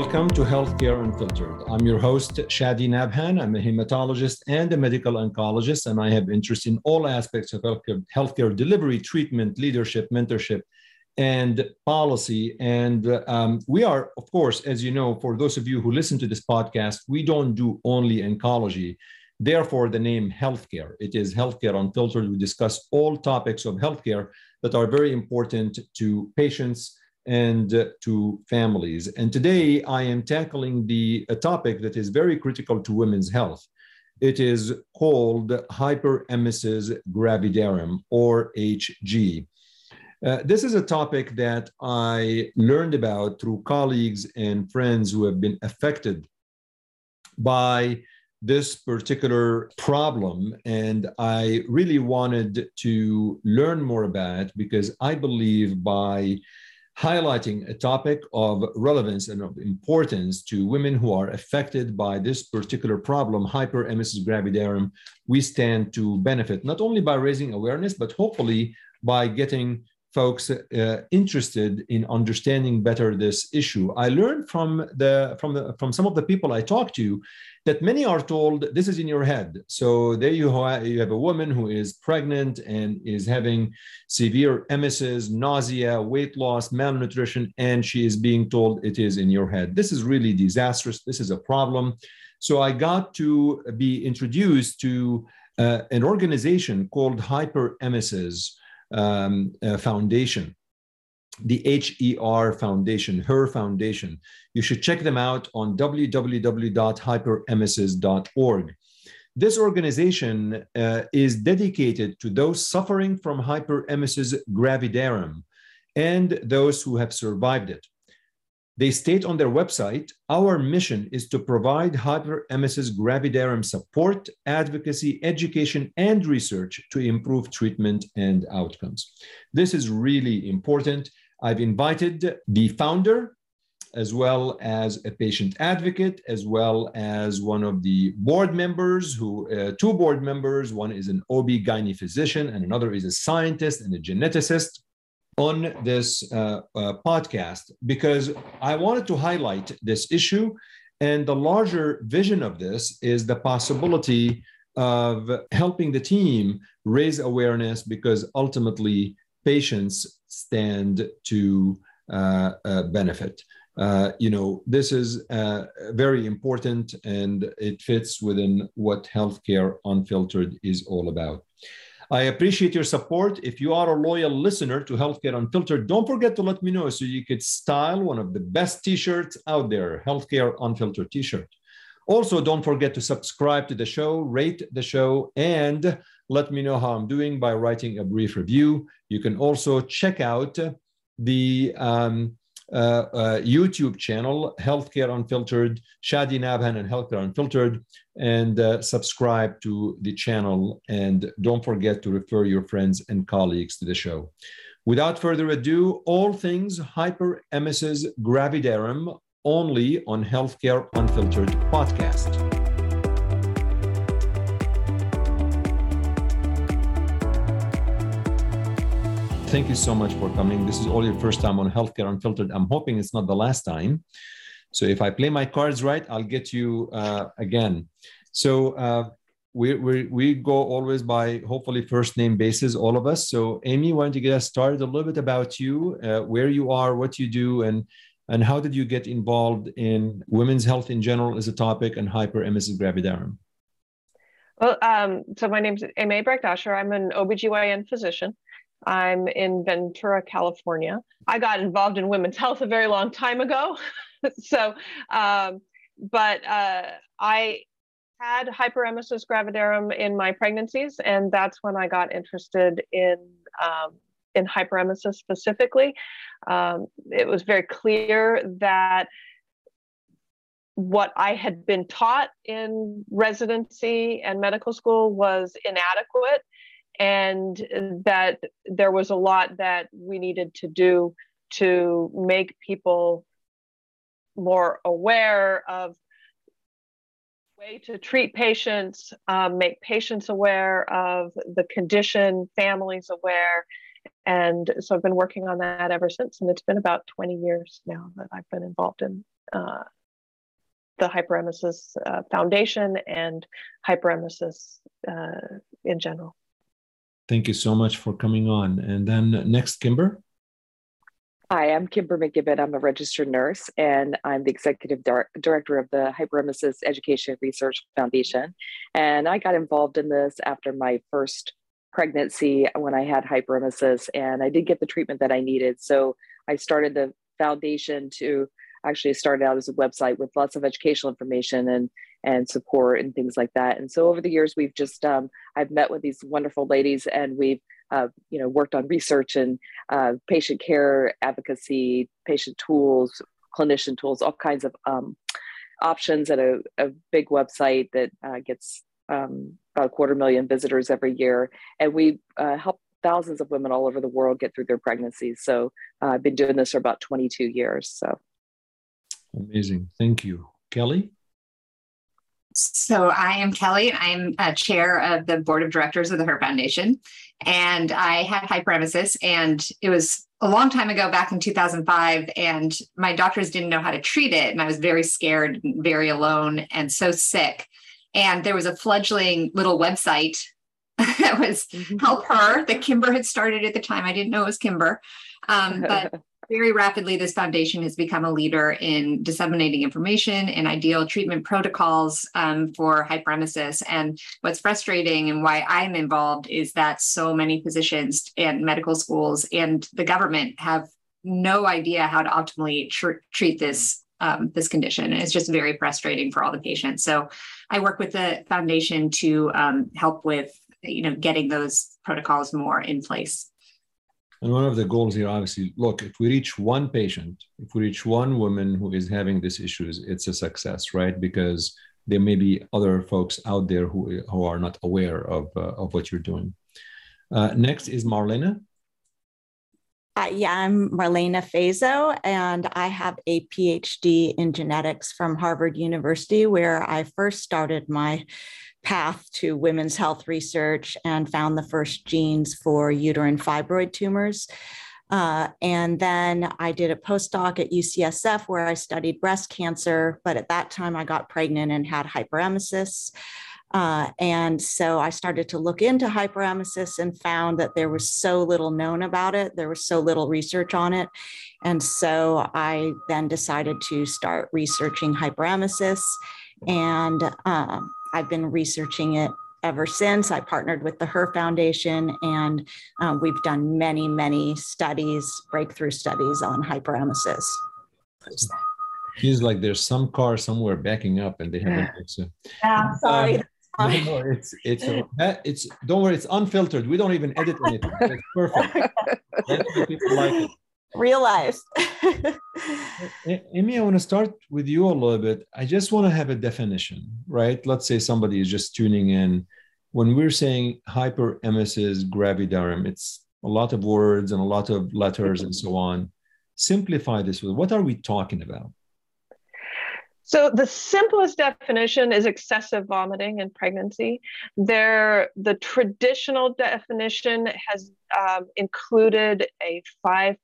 Welcome to Healthcare Unfiltered. I'm your host, Shadi Nabhan. I'm a hematologist and a medical oncologist, and I have interest in all aspects of healthcare, healthcare delivery, treatment, leadership, mentorship, and policy. And um, we are, of course, as you know, for those of you who listen to this podcast, we don't do only oncology. Therefore, the name healthcare. It is Healthcare Unfiltered. We discuss all topics of healthcare that are very important to patients and uh, to families. And today I am tackling the a topic that is very critical to women's health. It is called hyperemesis gravidarum or HG. Uh, this is a topic that I learned about through colleagues and friends who have been affected by this particular problem. And I really wanted to learn more about it because I believe by highlighting a topic of relevance and of importance to women who are affected by this particular problem, hyperemesis gravidarum, we stand to benefit not only by raising awareness, but hopefully by getting folks uh, interested in understanding better this issue. I learned from the from the from some of the people I talked to that many are told this is in your head. So there you have, you have a woman who is pregnant and is having severe emesis, nausea, weight loss, malnutrition, and she is being told it is in your head. This is really disastrous. This is a problem. So I got to be introduced to uh, an organization called Hyperemesis um, uh, Foundation the HER Foundation, her foundation. You should check them out on www.hyperemesis.org. This organization uh, is dedicated to those suffering from hyperemesis gravidarum and those who have survived it. They state on their website, our mission is to provide hyperemesis gravidarum support, advocacy, education, and research to improve treatment and outcomes. This is really important. I've invited the founder, as well as a patient advocate, as well as one of the board members, who uh, two board members. One is an OB-GYN physician, and another is a scientist and a geneticist on this uh, uh, podcast because I wanted to highlight this issue. And the larger vision of this is the possibility of helping the team raise awareness because ultimately patients stand to uh, uh, benefit. Uh, you know, this is uh, very important and it fits within what healthcare unfiltered is all about. I appreciate your support. If you are a loyal listener to Healthcare Unfiltered, don't forget to let me know so you could style one of the best t-shirts out there, Healthcare Unfiltered t-shirt. Also, don't forget to subscribe to the show, rate the show, and let me know how I'm doing by writing a brief review. You can also check out the um, YouTube channel, Healthcare Unfiltered, Shadi Nabhan and Healthcare Unfiltered, and uh, subscribe to the channel. And don't forget to refer your friends and colleagues to the show. Without further ado, all things hyperemesis gravidarum only on Healthcare Unfiltered podcast. Thank you so much for coming. This is all your first time on Healthcare Unfiltered. I'm hoping it's not the last time. So if I play my cards right, I'll get you uh, again. So uh, we, we, we go always by hopefully first name basis, all of us. So Amy, why don't you get us started a little bit about you, uh, where you are, what you do, and and how did you get involved in women's health in general as a topic and hyperemesis gravidarum? Well, um, so my name is Amy Brecht-Doscher. I'm an OBGYN physician. I'm in Ventura, California. I got involved in women's health a very long time ago. so, um, but uh, I had hyperemesis gravidarum in my pregnancies, and that's when I got interested in um, in hyperemesis specifically. Um, it was very clear that what I had been taught in residency and medical school was inadequate and that there was a lot that we needed to do to make people more aware of way to treat patients um, make patients aware of the condition families aware and so i've been working on that ever since and it's been about 20 years now that i've been involved in uh, the hyperemesis uh, foundation and hyperemesis uh, in general. Thank you so much for coming on. And then next, Kimber. Hi, I'm Kimber MacGibbon. I'm a registered nurse and I'm the executive dir- director of the Hyperemesis Education Research Foundation. And I got involved in this after my first pregnancy when I had hyperemesis and I did get the treatment that I needed. So I started the foundation to actually started out as a website with lots of educational information and and support and things like that. And so over the years, we've just um, I've met with these wonderful ladies, and we've uh, you know worked on research and uh, patient care advocacy, patient tools, clinician tools, all kinds of um, options at a, a, big website that uh, gets um, about a quarter million visitors every year, and we uh, help thousands of women all over the world get through their pregnancies. So uh, I've been doing this for about 22 years. So amazing, thank you, Kelly. So I am Kelly. I'm a chair of the board of directors of the Her Foundation, and I had hyperemesis, and it was a long time ago, back in 2005, and my doctors didn't know how to treat it, and I was very scared, very alone, and so sick. And there was a fledgling little website that was mm-hmm. Help Her that Kimber had started at the time. I didn't know it was Kimber, um, but very rapidly, this foundation has become a leader in disseminating information and ideal treatment protocols um, for hyperemesis. And what's frustrating and why I'm involved is that so many physicians and medical schools and the government have no idea how to optimally tr- treat this um, this condition. And it's just very frustrating for all the patients. So I work with the foundation to um, help with you know getting those protocols more in place. And one of the goals here, obviously, look, if we reach one patient, if we reach one woman who is having these issues, it's a success, right? Because there may be other folks out there who, who are not aware of, uh, of what you're doing. Uh, next is Marlena. Uh, yeah, I'm Marlena Fejzo, and I have a PhD in genetics from Harvard University, where I first started my path to women's health research and found the first genes for uterine fibroid tumors. Uh, and then I did a postdoc at UCSF where I studied breast cancer, but at that time I got pregnant and had hyperemesis. Uh, and so I started to look into hyperemesis and found that there was so little known about it. There was so little research on it. And so I then decided to start researching hyperemesis. And um, I've been researching it ever since. I partnered with the Her Foundation, and uh, we've done many, many studies, breakthrough studies on hyperemesis. Feels like there's some car somewhere backing up, and they haven't. Yeah, sorry. Um, no, no, it's it's it's don't worry, it's unfiltered. We don't even edit anything. It's perfect. people like it realized. Amy, I want to start with you a little bit. I just want to have a definition, right? Let's say somebody is just tuning in. When we're saying hyperemesis gravidarum, it's a lot of words and a lot of letters and so on. Simplify this with what are we talking about? So the simplest definition is excessive vomiting in pregnancy. There, the traditional definition has um, included a 5%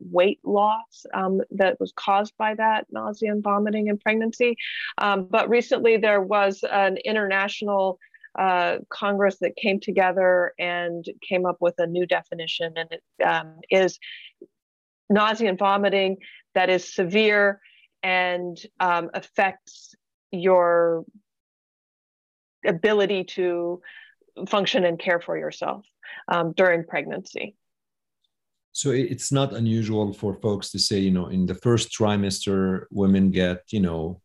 weight loss um, that was caused by that nausea and vomiting in pregnancy. Um, but recently there was an international uh, Congress that came together and came up with a new definition, and it um, is nausea and vomiting that is severe and um, affects your ability to function and care for yourself um, during pregnancy. So it's not unusual for folks to say, you know, in the first trimester, women get, you know,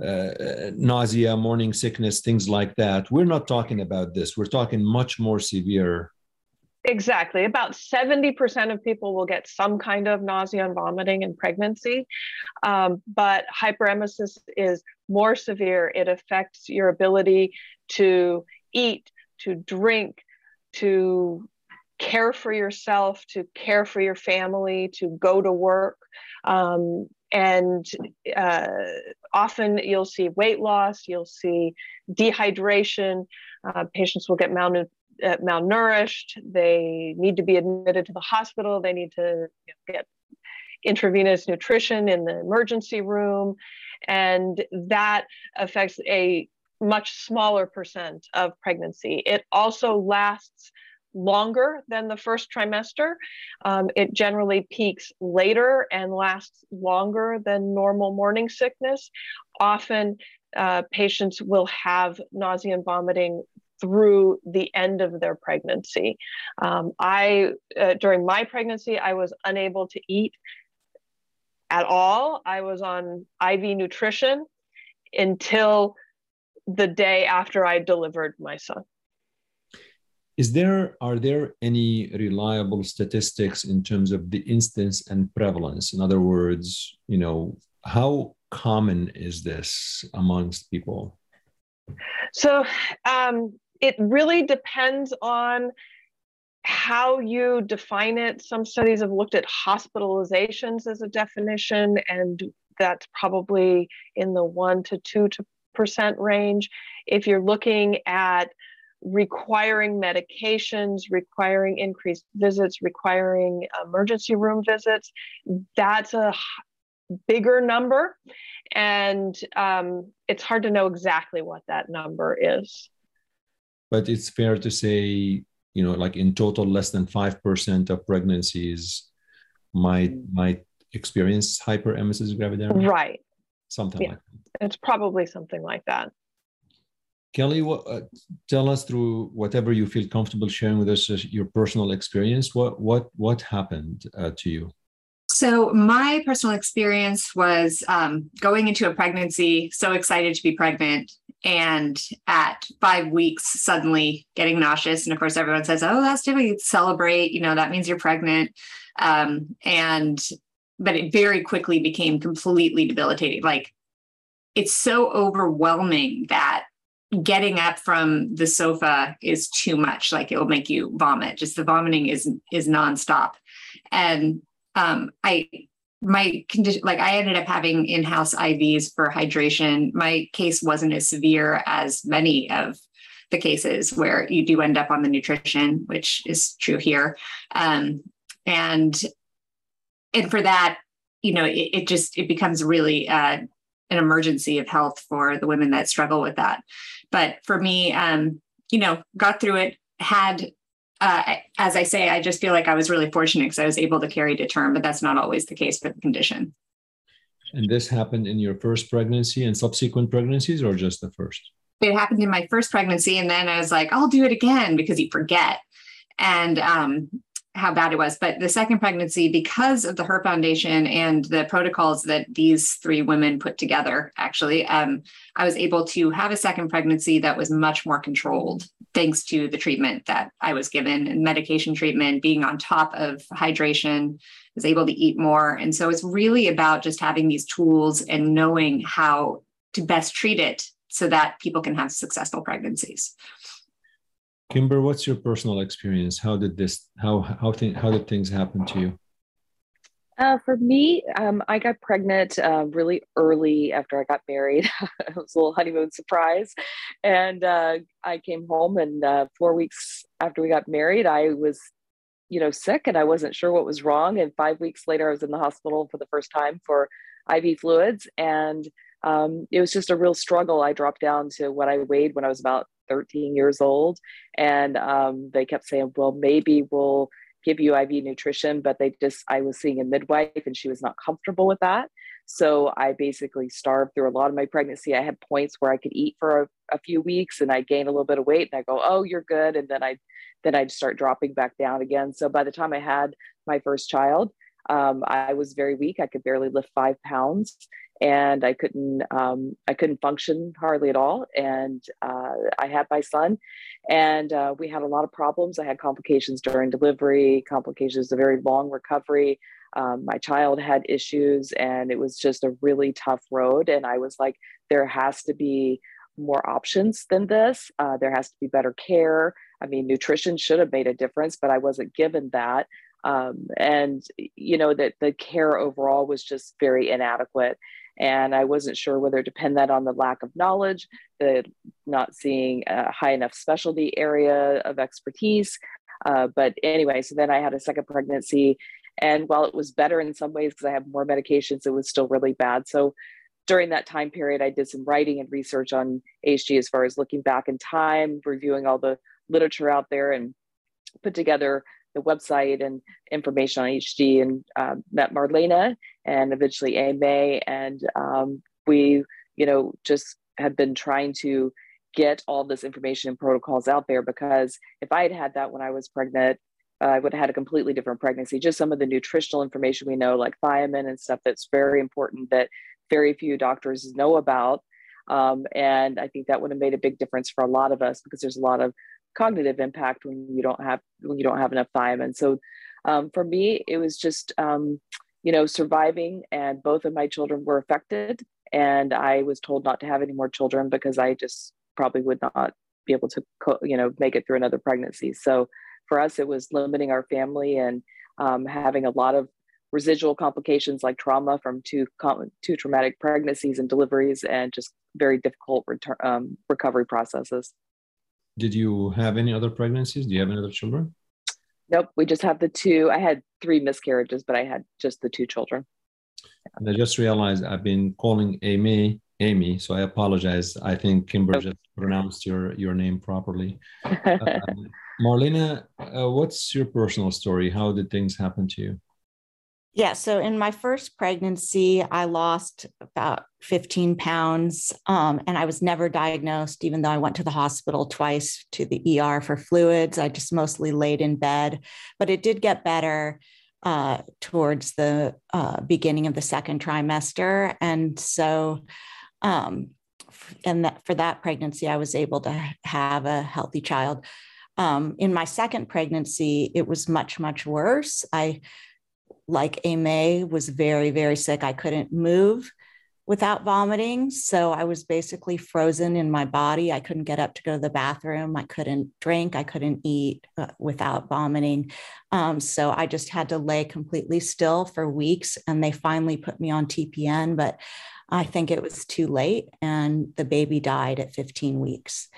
uh, nausea, morning sickness, things like that. We're not talking about this. We're talking much more severe Exactly. About 70% of people will get some kind of nausea and vomiting in pregnancy. Um, but hyperemesis is more severe. It affects your ability to eat, to drink, to care for yourself, to care for your family, to go to work. Um, and uh, often you'll see weight loss, you'll see dehydration. Uh, patients will get malnutrition uh, malnourished. They need to be admitted to the hospital. They need to you know, get intravenous nutrition in the emergency room. And that affects a much smaller percent of pregnancy. It also lasts longer than the first trimester. Um, it generally peaks later and lasts longer than normal morning sickness. Often, uh, patients will have nausea and vomiting through the end of their pregnancy. Um, I, uh, during my pregnancy, I was unable to eat at all. I was on IV nutrition until the day after I delivered my son is there are there any reliable statistics in terms of the incidence and prevalence in other words you know how common is this amongst people so um, it really depends on how you define it some studies have looked at hospitalizations as a definition and that's probably in the 1 to 2 percent range if you're looking at requiring medications, requiring increased visits, requiring emergency room visits. That's a bigger number. And um, it's hard to know exactly what that number is. But it's fair to say, you know, like in total, less than 5% of pregnancies might might experience hyperemesis gravidarum. Right. Something yeah. like that. It's probably something like that. Kelly, what, uh, tell us through whatever you feel comfortable sharing with us uh, your personal experience. What what what happened uh, to you? So my personal experience was um, going into a pregnancy, so excited to be pregnant, and at five weeks, suddenly getting nauseous. And of course, everyone says, "Oh, that's typical. Celebrate. You know, that means you're pregnant." Um, and but it very quickly became completely debilitating. Like it's so overwhelming that getting up from the sofa is too much like it will make you vomit just the vomiting is is nonstop and um i my condition like i ended up having in-house ivs for hydration my case wasn't as severe as many of the cases where you do end up on the nutrition which is true here um and and for that you know it, it just it becomes really uh an emergency of health for the women that struggle with that. But for me, um, you know, got through it, had uh, as I say, I just feel like I was really fortunate because I was able to carry to term, but that's not always the case for the condition. And this happened in your first pregnancy and subsequent pregnancies, or just the first? It happened in my first pregnancy, and then I was like, I'll do it again because you forget. And um, how bad it was. But the second pregnancy, because of the Her Foundation and the protocols that these three women put together, actually, um, I was able to have a second pregnancy that was much more controlled thanks to the treatment that I was given and medication treatment, being on top of hydration, was able to eat more. And so it's really about just having these tools and knowing how to best treat it so that people can have successful pregnancies. Kimber, what's your personal experience? How did this how how th- how did things happen to you? Uh, for me, um, I got pregnant uh, really early after I got married. it was a little honeymoon surprise, and uh, I came home. And uh, four weeks after we got married, I was, you know, sick, and I wasn't sure what was wrong. And five weeks later, I was in the hospital for the first time for IV fluids, and um, it was just a real struggle. I dropped down to what I weighed when I was about 13 years old. And um, they kept saying, well, maybe we'll give you IV nutrition, but they just, I was seeing a midwife and she was not comfortable with that. So I basically starved through a lot of my pregnancy. I had points where I could eat for a, a few weeks and I gained a little bit of weight and I go, oh, you're good. And then I, then I'd start dropping back down again. So by the time I had my first child, um, I was very weak. I could barely lift five pounds and I couldn't um, I couldn't function hardly at all. And uh, I had my son, and uh, we had a lot of problems. I had complications during delivery, complications, a very long recovery. Um, my child had issues, and it was just a really tough road. And I was like, there has to be more options than this. Uh, there has to be better care. I mean, nutrition should have made a difference, but I wasn't given that. Um, and you know that the care overall was just very inadequate and I wasn't sure whether to depend that on the lack of knowledge, the not seeing a high enough specialty area of expertise. Uh, but anyway, so then I had a second pregnancy, And while it was better in some ways because I have more medications, it was still really bad. So during that time period, I did some writing and research on hg as far as looking back in time, reviewing all the literature out there, and put together the website and information on HG and um, met Marlena and eventually AMA. And um, we, you know, just have been trying to get all this information and protocols out there because if I had had that when I was pregnant, uh, I would have had a completely different pregnancy. Just some of the nutritional information we know, like thiamine and stuff that's very important that very few doctors know about. Um, and I think that would have made a big difference for a lot of us because there's a lot of cognitive impact when you don't have when you don't have enough thiamine. So um, for me, it was just um, you know surviving, and both of my children were affected, and I was told not to have any more children because I just probably would not be able to you know make it through another pregnancy. So for us, it was limiting our family and um, having a lot of residual complications like trauma from two two traumatic pregnancies and deliveries, and just very difficult um, recovery processes. Did you have any other pregnancies? Do you have any other children? Nope, we just have the two. I had three miscarriages, but I had just the two children. And I just realized I've been calling Amy Amy, so I apologize. I think Kimber just pronounced your your name properly. Uh, Marlena, uh, what's your personal story? How did things happen to you? Yeah, so in my first pregnancy, I lost about 15 pounds um, and I was never diagnosed, even though I went to the hospital twice to the ER for fluids. I just mostly laid in bed, but it did get better uh, towards the uh, beginning of the second trimester. And so, um, and that for that pregnancy, I was able to have a healthy child. Um, in my second pregnancy, it was much, much worse. I like Ame was very, very sick. I couldn't move without vomiting. So I was basically frozen in my body. I couldn't get up to go to the bathroom. I couldn't drink. I couldn't eat uh, without vomiting. Um, so I just had to lay completely still for weeks. And they finally put me on TPN, but I think it was too late. And the baby died at 15 weeks.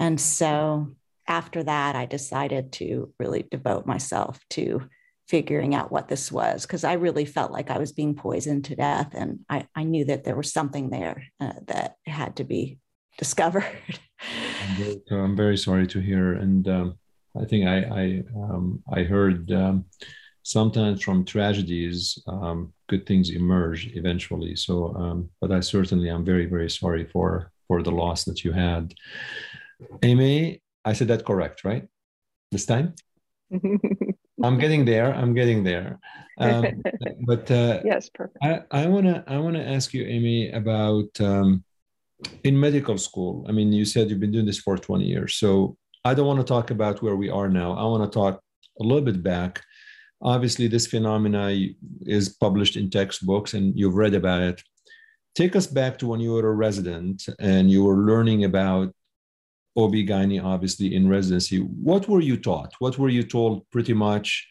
And so after that, I decided to really devote myself to figuring out what this was because I really felt like I was being poisoned to death. And I, I knew that there was something there uh, that had to be discovered. I'm, very, I'm very, sorry to hear. And um, I think I, I, um, I heard um, sometimes from tragedies, um, good things emerge eventually. So, um, but I certainly am very, very sorry for, for the loss that you had. Amy, I said that correct, right? This time? I'm getting there. I'm getting there. Um, but uh, yes, perfect. I want to I want to ask you, Amy, about um, in medical school. I mean, you said you've been doing this for 20 years, so I don't want to talk about where we are now. I want to talk a little bit back. Obviously, this phenomena is published in textbooks, and you've read about it. Take us back to when you were a resident and you were learning about OB-GYN obviously in residency. What were you taught? What were you told pretty much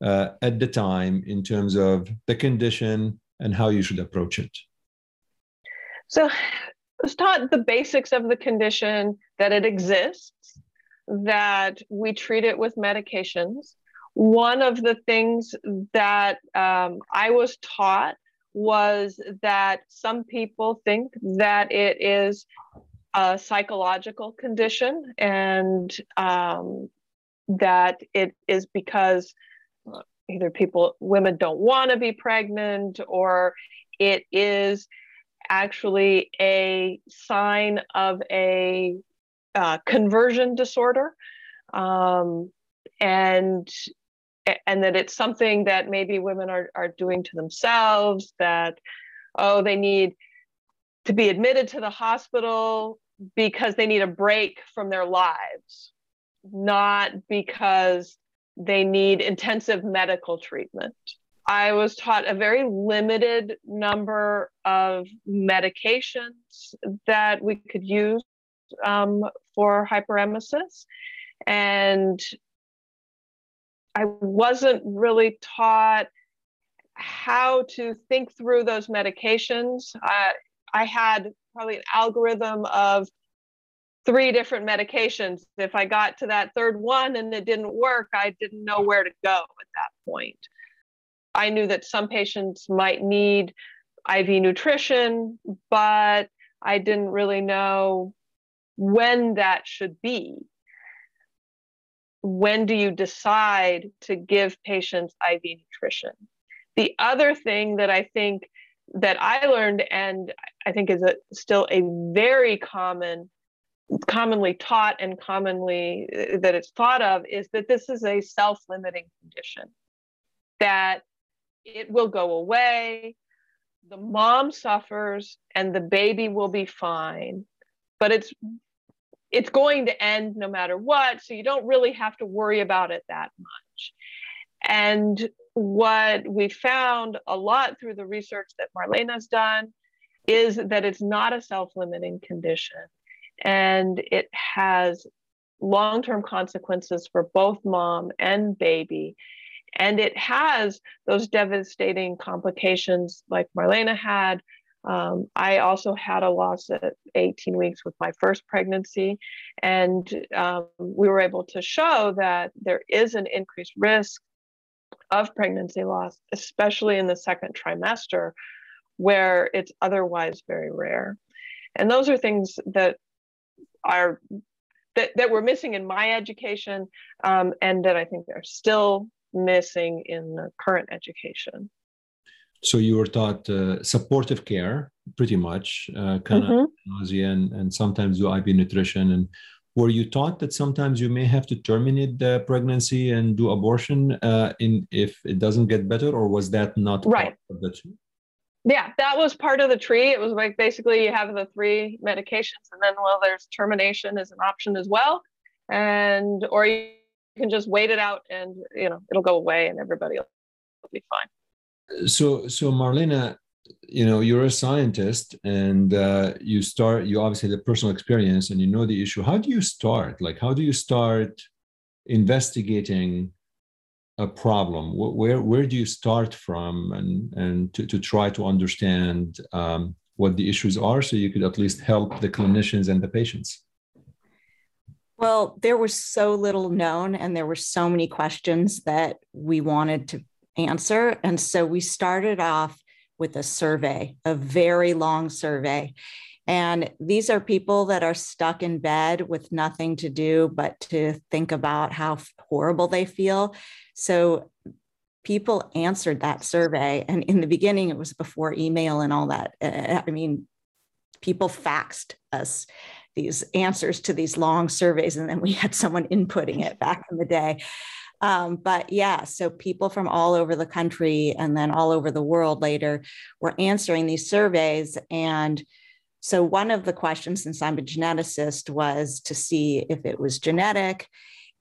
uh, at the time in terms of the condition and how you should approach it? So I was taught the basics of the condition, that it exists, that we treat it with medications. One of the things that um, I was taught was that some people think that it is a psychological condition and um, that it is because uh, either people women don't want to be pregnant or it is actually a sign of a uh, conversion disorder um, and and that it's something that maybe women are, are doing to themselves that oh they need to be admitted to the hospital because they need a break from their lives, not because they need intensive medical treatment. I was taught a very limited number of medications that we could use um, for hyperemesis. And I wasn't really taught how to think through those medications. I, I had probably an algorithm of three different medications. If I got to that third one and it didn't work, I didn't know where to go at that point. I knew that some patients might need IV nutrition, but I didn't really know when that should be. When do you decide to give patients IV nutrition? The other thing that I think that I learned, and I think is a, still a very common, commonly taught and commonly uh, that it's thought of, is that this is a self-limiting condition, that it will go away, the mom suffers, and the baby will be fine, but it's it's going to end no matter what, so you don't really have to worry about it that much. And what we found a lot through the research that Marlena's done is that it's not a self limiting condition and it has long term consequences for both mom and baby. And it has those devastating complications like Marlena had. Um, I also had a loss at 18 weeks with my first pregnancy. And um, we were able to show that there is an increased risk of pregnancy loss, especially in the second trimester, where it's otherwise very rare. And those are things that are that, that were missing in my education um, and that I think are still missing in the current education. So you were taught uh, supportive care, pretty much, uh, kind mm-hmm. of nausea and, and sometimes do IV nutrition and were you taught that sometimes you may have to terminate the pregnancy and do abortion uh, in if it doesn't get better, or was that not right? Yeah, that was part of the tree. It was like basically you have the three medications, and then well, there's termination as an option as well, and or you can just wait it out, and you know it'll go away, and everybody will be fine. So, so Marlena, you know you're a scientist and uh, you start you obviously have personal experience and you know the issue how do you start like how do you start investigating a problem? Where where do you start from and and to, to try to understand um, what the issues are so you could at least help the clinicians and the patients? Well there was so little known and there were so many questions that we wanted to answer. And so we started off with a survey, a very long survey. And these are people that are stuck in bed with nothing to do but to think about how horrible they feel. So people answered that survey. And in the beginning, it was before email and all that. I mean, people faxed us these answers to these long surveys, and then we had someone inputting it back in the day. Um, but yeah, so people from all over the country and then all over the world later were answering these surveys. And so one of the questions, since I'm a geneticist, was to see if it was genetic.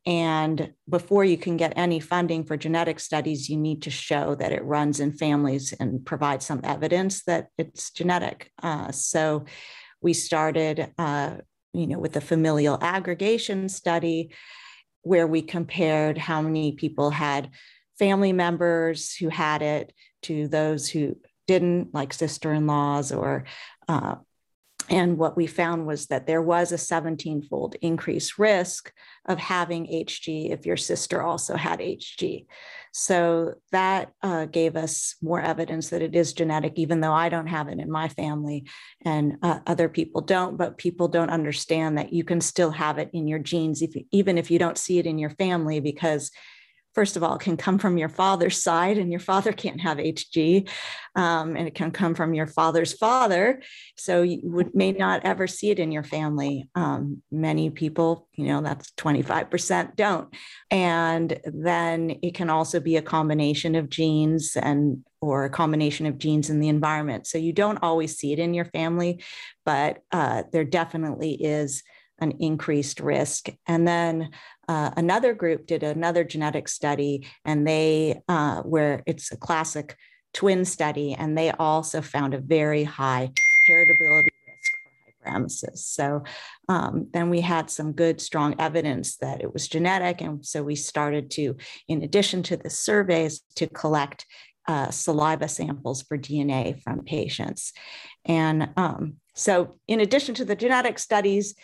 And before you can get any funding for genetic studies, you need to show that it runs in families and provide some evidence that it's genetic. Uh, so we started, uh, you know, with the familial aggregation study where we compared how many people had family members who had it to those who didn't, like sister in laws or uh, and what we found was that there was a 17 fold increased risk of having HG if your sister also had HG. So that uh, gave us more evidence that it is genetic, even though I don't have it in my family and uh, other people don't. But people don't understand that you can still have it in your genes, if, even if you don't see it in your family, because first of all, can come from your father's side, and your father can't have HG, um, and it can come from your father's father. So you would, may not ever see it in your family. Um, many people, you know, that's 25% don't. And then it can also be a combination of genes and or a combination of genes in the environment. So you don't always see it in your family, but uh, there definitely is an increased risk. And then uh, another group did another genetic study, and they, uh, where it's a classic twin study, and they also found a very high heritability risk for hyperemesis. So um, then we had some good, strong evidence that it was genetic. And so we started to, in addition to the surveys, to collect uh, saliva samples for DNA from patients. And um, so, in addition to the genetic studies,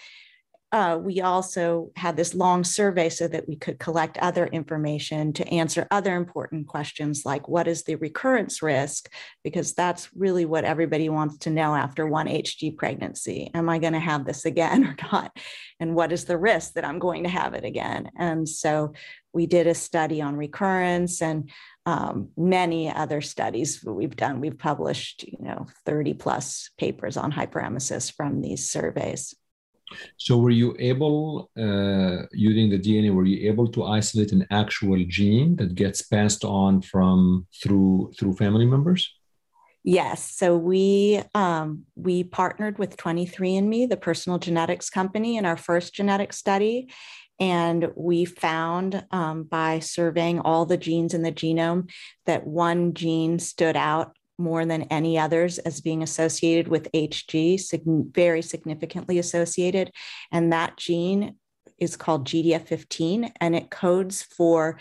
uh, we also had this long survey so that we could collect other information to answer other important questions like what is the recurrence risk? Because that's really what everybody wants to know after one HG pregnancy. Am I going to have this again or not? And what is the risk that I'm going to have it again? And so we did a study on recurrence and um, many other studies we've done. We've published, you know, 30 plus papers on hyperemesis from these surveys. So were you able, uh, using the DNA, were you able to isolate an actual gene that gets passed on from through through family members? Yes. So we um, we partnered with 23andMe, the personal genetics company, in our first genetic study. And we found um, by surveying all the genes in the genome that one gene stood out more than any others as being associated with HG, sig- very significantly associated. And that gene is called GDF15 and it codes for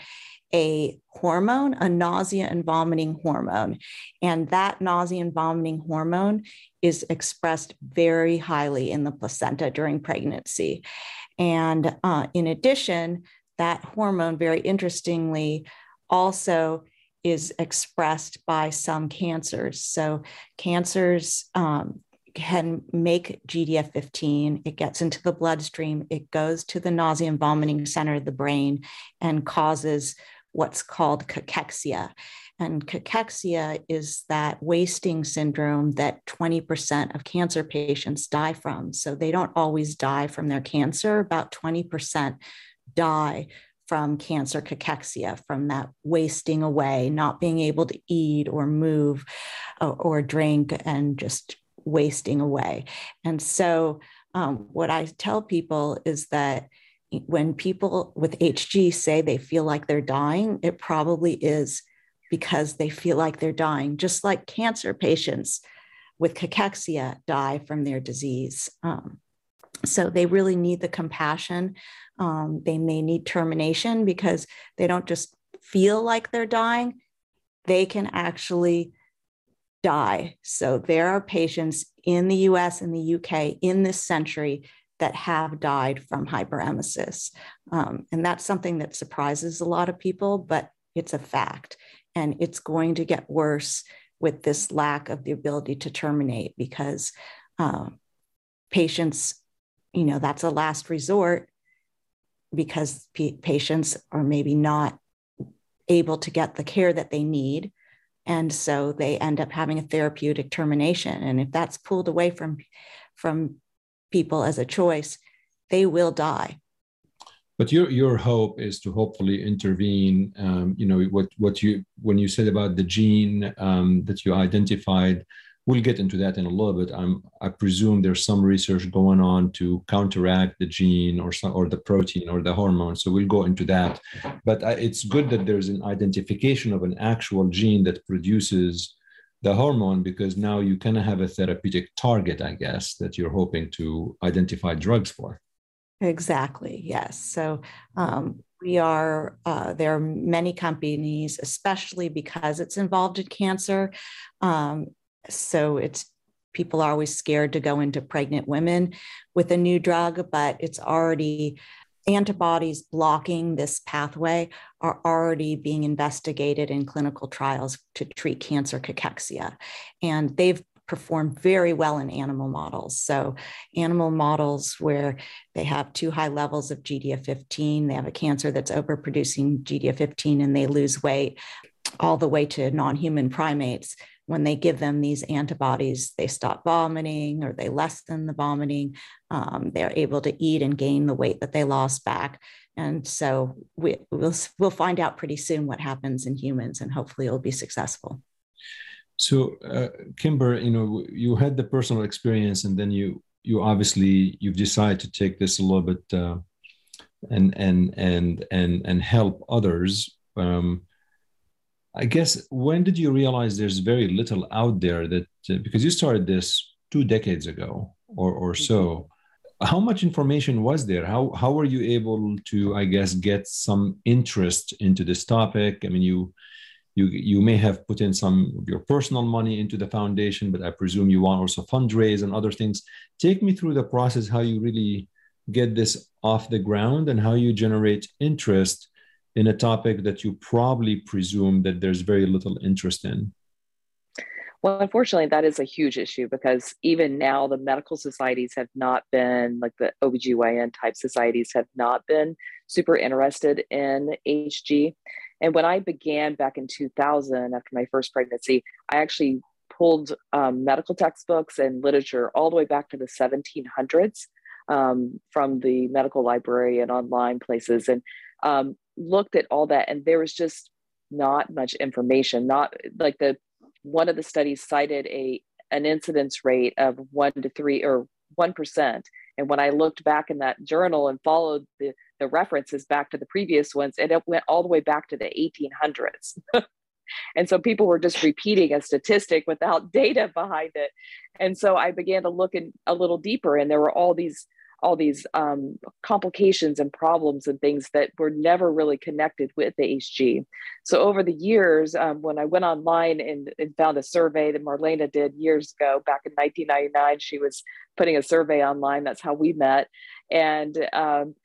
a hormone, a nausea and vomiting hormone. And that nausea and vomiting hormone is expressed very highly in the placenta during pregnancy. And uh, in addition, that hormone, very interestingly, also is expressed by some cancers. So, cancers um, can make GDF 15. It gets into the bloodstream, it goes to the nausea and vomiting center of the brain and causes what's called cachexia. And cachexia is that wasting syndrome that 20% of cancer patients die from. So they don't always die from their cancer, about 20% die from cancer cachexia, from that wasting away, not being able to eat or move or, or drink and just wasting away. And so, um, what I tell people is that when people with HG say they feel like they're dying, it probably is because they feel like they're dying, just like cancer patients with cachexia die from their disease. Um, so they really need the compassion um, they may need termination because they don't just feel like they're dying, they can actually die. So there are patients in the US and the UK in this century that have died from hyperemesis. Um, and that's something that surprises a lot of people, but it's a fact. And it's going to get worse with this lack of the ability to terminate because uh, patients, you know, that's a last resort because p- patients are maybe not able to get the care that they need. And so they end up having a therapeutic termination. And if that's pulled away from, from people as a choice, they will die. But your your hope is to hopefully intervene. Um, you know what what you when you said about the gene um, that you identified we'll get into that in a little bit. I'm, I presume there's some research going on to counteract the gene or some, or the protein or the hormone. So we'll go into that. But it's good that there's an identification of an actual gene that produces the hormone because now you kind of have a therapeutic target, I guess, that you're hoping to identify drugs for. Exactly. Yes. So um, we are uh, there are many companies especially because it's involved in cancer um, so it's people are always scared to go into pregnant women with a new drug, but it's already antibodies blocking this pathway are already being investigated in clinical trials to treat cancer cachexia. And they've performed very well in animal models. So, animal models where they have too high levels of GDF15, they have a cancer that's overproducing GDF15 and they lose weight, all the way to non human primates when they give them these antibodies, they stop vomiting or they lessen the vomiting. Um, they're able to eat and gain the weight that they lost back. And so we, will we'll find out pretty soon what happens in humans, and hopefully it'll be successful. So, uh, Kimber, you know, you had the personal experience, and then you you obviously you've decided to take this a little bit uh, and and and and and help others. Um, I guess when did you realize there's very little out there that uh, because you started this two decades ago or or so. Mm-hmm. how much information was there? How how were you able to I guess get some interest into this topic? I mean you you you may have put in some of your personal money into the foundation but I presume you want also fundraise and other things. Take me through the process how you really get this off the ground and how you generate interest in a topic that you probably presume that there's very little interest in? Well, unfortunately, that is a huge issue because even now the medical societies have not been, like the OBGYN type societies, have not been super interested in HG. And when I began back in 2000, after my first pregnancy, I actually pulled um, medical textbooks and literature all the way back to the 1700s um, from the medical library and online places and um, looked at all that. And there was just not much information, not like the one of the studies cited a an incidence rate of one to three or one percent. And when I looked back in that journal and followed the, the references back to the previous ones, and it went all the way back to the 1800s. and so people were just repeating a statistic without data behind it. And so I began to look in a little deeper, and there were all these all these um, complications and problems and things that were never really connected with the HG. So over the years, um, when I went online and, and, found a survey that Marlena did years ago, back in 1999, she was putting a survey online. That's how we met, and um,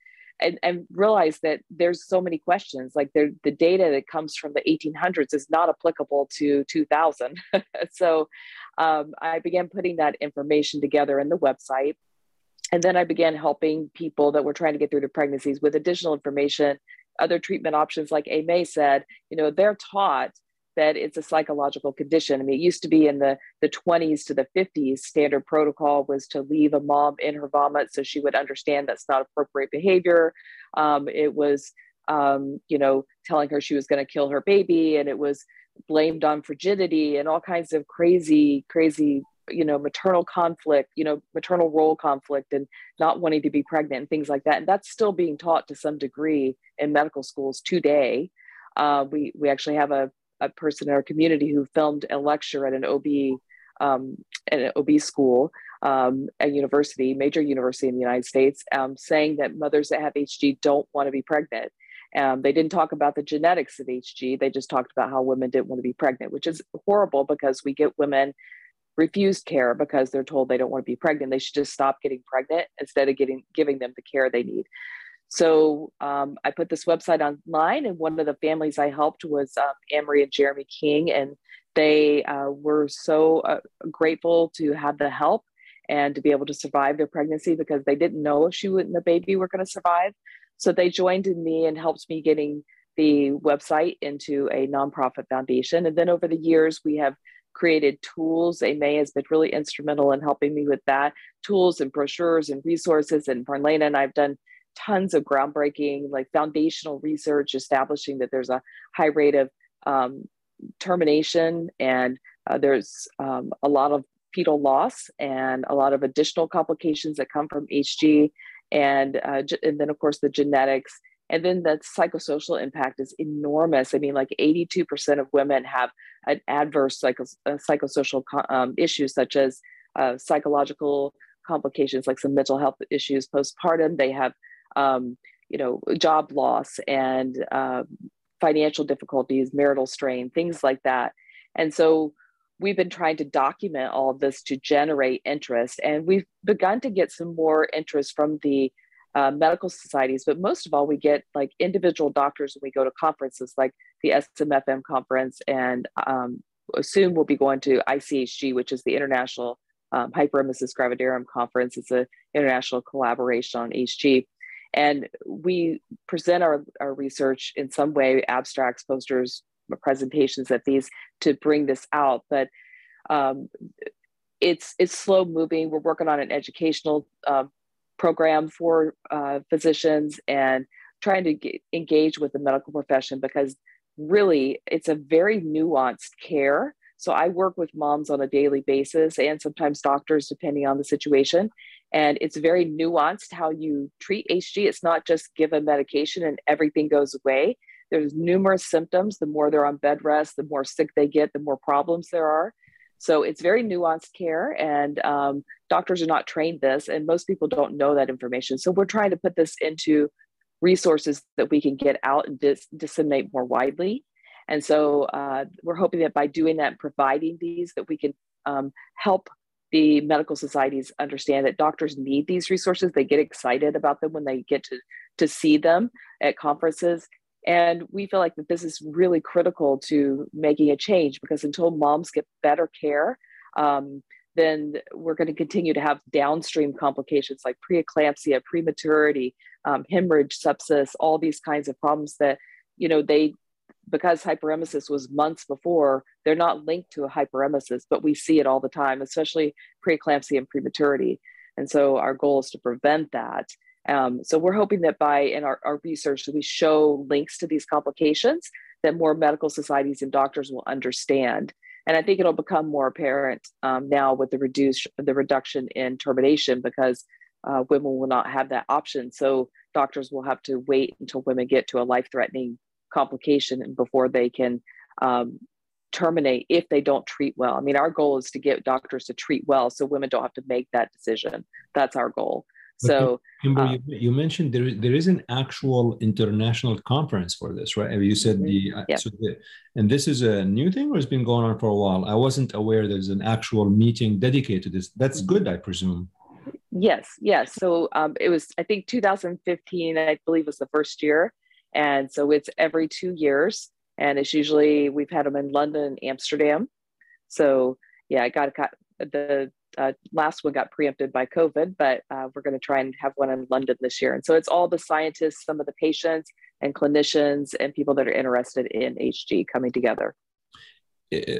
and, and realized that there's so many questions. Like the data that comes from the 1800s is not applicable to 2000. so um, I began putting that information together in the website and then I began helping people that were trying to get through their pregnancies with additional information, other treatment options. Like May said, you know, they're taught that it's a psychological condition. I mean, it used to be in the, the 20s to the 50s, standard protocol was to leave a mom in her vomit so she would understand that's not appropriate behavior. Um, it was, um, you know, telling her she was going to kill her baby, and it was blamed on frigidity and all kinds of crazy, crazy you know maternal conflict you know maternal role conflict and not wanting to be pregnant and things like that. And that's still being taught to some degree in medical schools today. Uh, we we actually have a, a person in our community who filmed a lecture at an ob um, at an ob school um, a university major university in the united states um, saying that mothers that have hg don't want to be pregnant. Um, they didn't talk about the genetics of HG. They just talked about how women didn't want to be pregnant, which is horrible because we get women refused care because they're told they don't want to be pregnant. They should just stop getting pregnant instead of getting giving them the care they need. So um, I put this website online, and one of the families I helped was um, Anne-Marie and Jeremy King, and they uh, were so uh, grateful to have the help and to be able to survive their pregnancy because they didn't know if she and the baby were going to survive. So they joined in me and helped me getting the website into a nonprofit foundation. And then over the years, we have created tools. May has been really instrumental in helping me with that tools and brochures and resources. And Marlena and I've done tons of groundbreaking, like foundational research establishing that there's a high rate of um, termination and uh, there's um, a lot of fetal loss and a lot of additional complications that come from HG. And, uh, and then, of course, the genetics and then the psychosocial impact is enormous. I mean, like 82% of women have an adverse uh, psychosocial um, issues, such as uh, psychological complications, like some mental health issues postpartum. They have, um, you know, job loss and uh, financial difficulties, marital strain, things like that. And so we've been trying to document all of this to generate interest. And we've begun to get some more interest from the uh, medical societies, but most of all, we get like individual doctors when we go to conferences like the SMFM conference, and um, soon we'll be going to ICHG, which is the International um, Hyperemesis Gravidarum Conference. It's an international collaboration on HG. And we present our, our research in some way, abstracts, posters, presentations at these to bring this out. But um, it's it's slow moving. We're working on an educational um, program for uh, physicians and trying to get, engage with the medical profession because really it's a very nuanced care. So I work with moms on a daily basis and sometimes doctors, depending on the situation. And it's very nuanced how you treat HG. It's not just give a medication and everything goes away. There's numerous symptoms. The more they're on bed rest, the more sick they get, the more problems there are. So it's very nuanced care, and um, doctors are not trained this, and most people don't know that information. So we're trying to put this into resources that we can get out and dis- disseminate more widely. And so uh, we're hoping that by doing that, providing these, that we can um, help the medical societies understand that doctors need these resources. They get excited about them when they get to, to see them at conferences. And we feel like that this is really critical to making a change because until moms get better care, um, then we're going to continue to have downstream complications like preeclampsia, prematurity, um, hemorrhage, sepsis, all these kinds of problems that, you know, they, because hyperemesis was months before, they're not linked to a hyperemesis, but we see it all the time, especially preeclampsia and prematurity. And so our goal is to prevent that. Um, so we're hoping that by in our, our research, we show links to these complications that more medical societies and doctors will understand. And I think it'll become more apparent um, now with the reduce the reduction in termination because uh, women will not have that option. So doctors will have to wait until women get to a life-threatening complication and before they can um, terminate if they don't treat well. I mean, our goal is to get doctors to treat well so women don't have to make that decision. That's our goal. So, Kimber, uh, you, you, mentioned there, there is an actual international conference for this, right? You said the, uh, yeah. so the, and this is a new thing or it's been going on for a while? I wasn't aware there's an actual meeting dedicated to this. That's good, I presume. Yes, yes. So um, it was, I think 2015, I believe was the first year. And so it's every two years. And it's usually, we've had them in London, Amsterdam. So yeah, I got, got the uh, last one got preempted by COVID, but uh, we're going to try and have one in London this year. And so it's all the scientists, some of the patients and clinicians and people that are interested in HG coming together.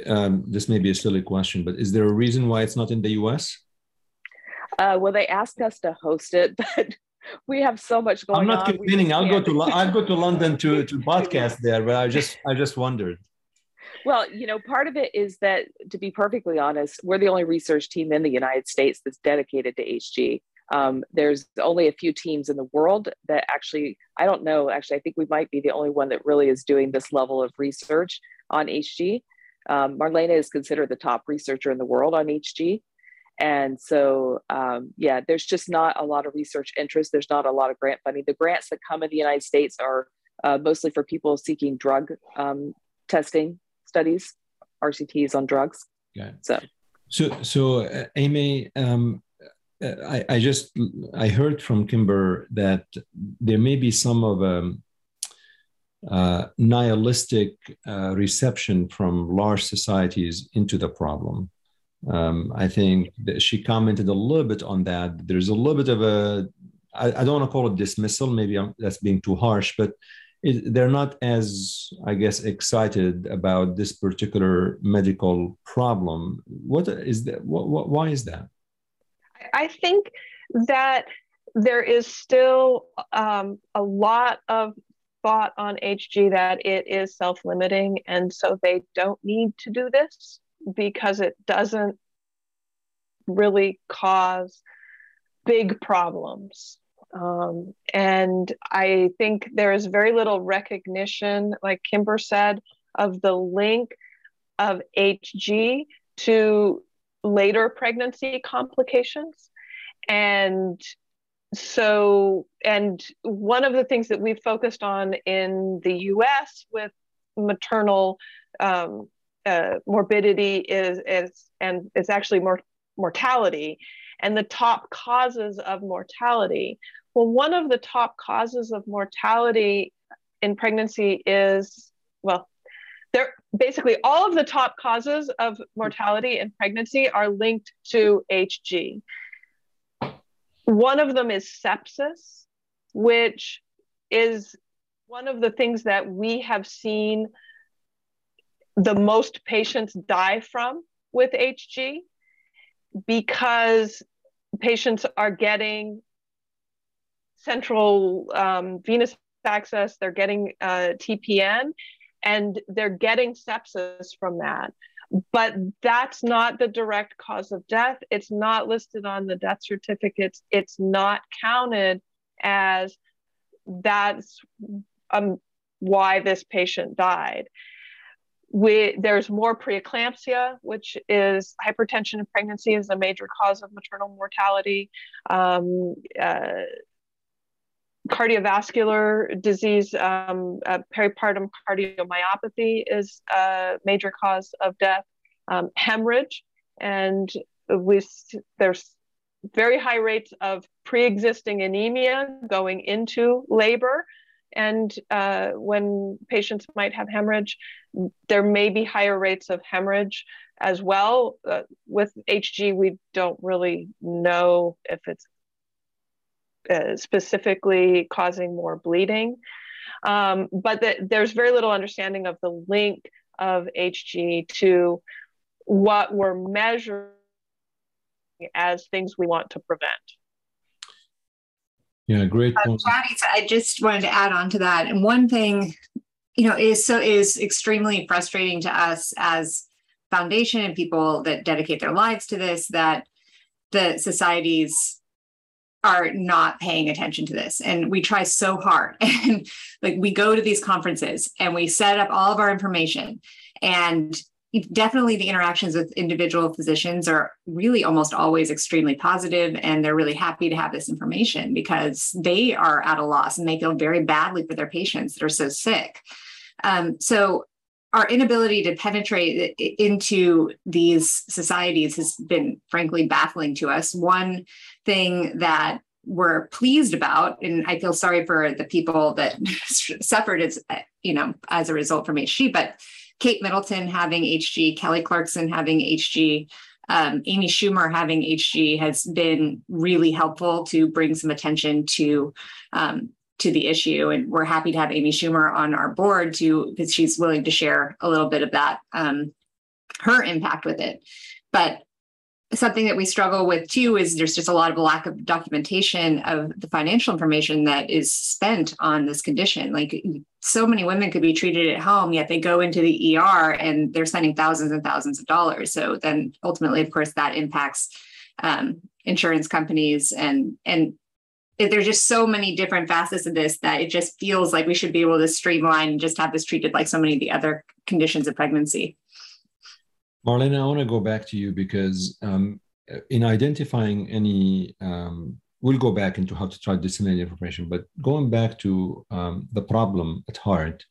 Um, this may be a silly question, but is there a reason why it's not in the US? Uh, well, they asked us to host it, but we have so much going on. I'm not on. complaining. I'll go to I'll go to London to to podcast there, but I just I just wondered. Well, you know, part of it is that, to be perfectly honest, we're the only research team in the United States that's dedicated to HG. Um, there's only a few teams in the world that actually, I don't know, actually, I think we might be the only one that really is doing this level of research on HG. Um, Marlena is considered the top researcher in the world on HG. And so, um, yeah, there's just not a lot of research interest. There's not a lot of grant funding. The grants that come in the United States are uh, mostly for people seeking drug um, testing studies, RCTs on drugs. Yeah. So, so, so uh, Amy, um, uh, I, I just I heard from Kimber that there may be some of a um, uh, nihilistic uh, reception from large societies into the problem. Um, I think that she commented a little bit on that. There's a little bit of a I, I don't want to call it dismissal. Maybe I'm, that's being too harsh, but they're not as, I guess, excited about this particular medical problem. What is that? What, what, why is that? I think that there is still um, a lot of thought on HG that it is self limiting, and so they don't need to do this because it doesn't really cause big problems. Um, and I think there is very little recognition, like Kimber said, of the link of HG to later pregnancy complications. And so, and one of the things that we've focused on in the US with maternal um, uh, morbidity is, is, and it's actually more mortality and the top causes of mortality. Well, one of the top causes of mortality in pregnancy is, well, there basically all of the top causes of mortality in pregnancy are linked to HG. One of them is sepsis, which is one of the things that we have seen the most patients die from with HG because patients are getting central um, venous access, they're getting uh, TPN, and they're getting sepsis from that. But that's not the direct cause of death. It's not listed on the death certificates. It's not counted as that's um, why this patient died we, there's more preeclampsia, which is hypertension in pregnancy is a major cause of maternal mortality. Um, uh, cardiovascular disease, um, uh, peripartum cardiomyopathy is a major cause of death. Um, hemorrhage and we there's very high rates of pre-existing anemia going into labor and uh, when patients might have hemorrhage there may be higher rates of hemorrhage as well uh, with hg we don't really know if it's uh, specifically causing more bleeding um, but the, there's very little understanding of the link of hg to what we're measuring as things we want to prevent. Yeah, great uh, point. I just wanted to add on to that. And one thing, you know, is so is extremely frustrating to us as foundation and people that dedicate their lives to this that the societies are not paying attention to this and we try so hard and like we go to these conferences and we set up all of our information and definitely the interactions with individual physicians are really almost always extremely positive and they're really happy to have this information because they are at a loss and they feel very badly for their patients that are so sick. Um, so our inability to penetrate into these societies has been frankly baffling to us. One thing that we're pleased about and i feel sorry for the people that suffered as you know as a result from hg but Kate Middleton having HG, Kelly Clarkson having HG, um, Amy Schumer having HG has been really helpful to bring some attention to um, to the issue, and we're happy to have Amy Schumer on our board to because she's willing to share a little bit of that um, her impact with it. But something that we struggle with too is there's just a lot of lack of documentation of the financial information that is spent on this condition like so many women could be treated at home yet they go into the er and they're spending thousands and thousands of dollars. So then ultimately of course that impacts um, insurance companies and and there's just so many different facets of this that it just feels like we should be able to streamline and just have this treated like so many of the other conditions of pregnancy. Marlena, I want to go back to you because um, in identifying any, um, we'll go back into how to try to disseminate information, but going back to um, the problem at heart,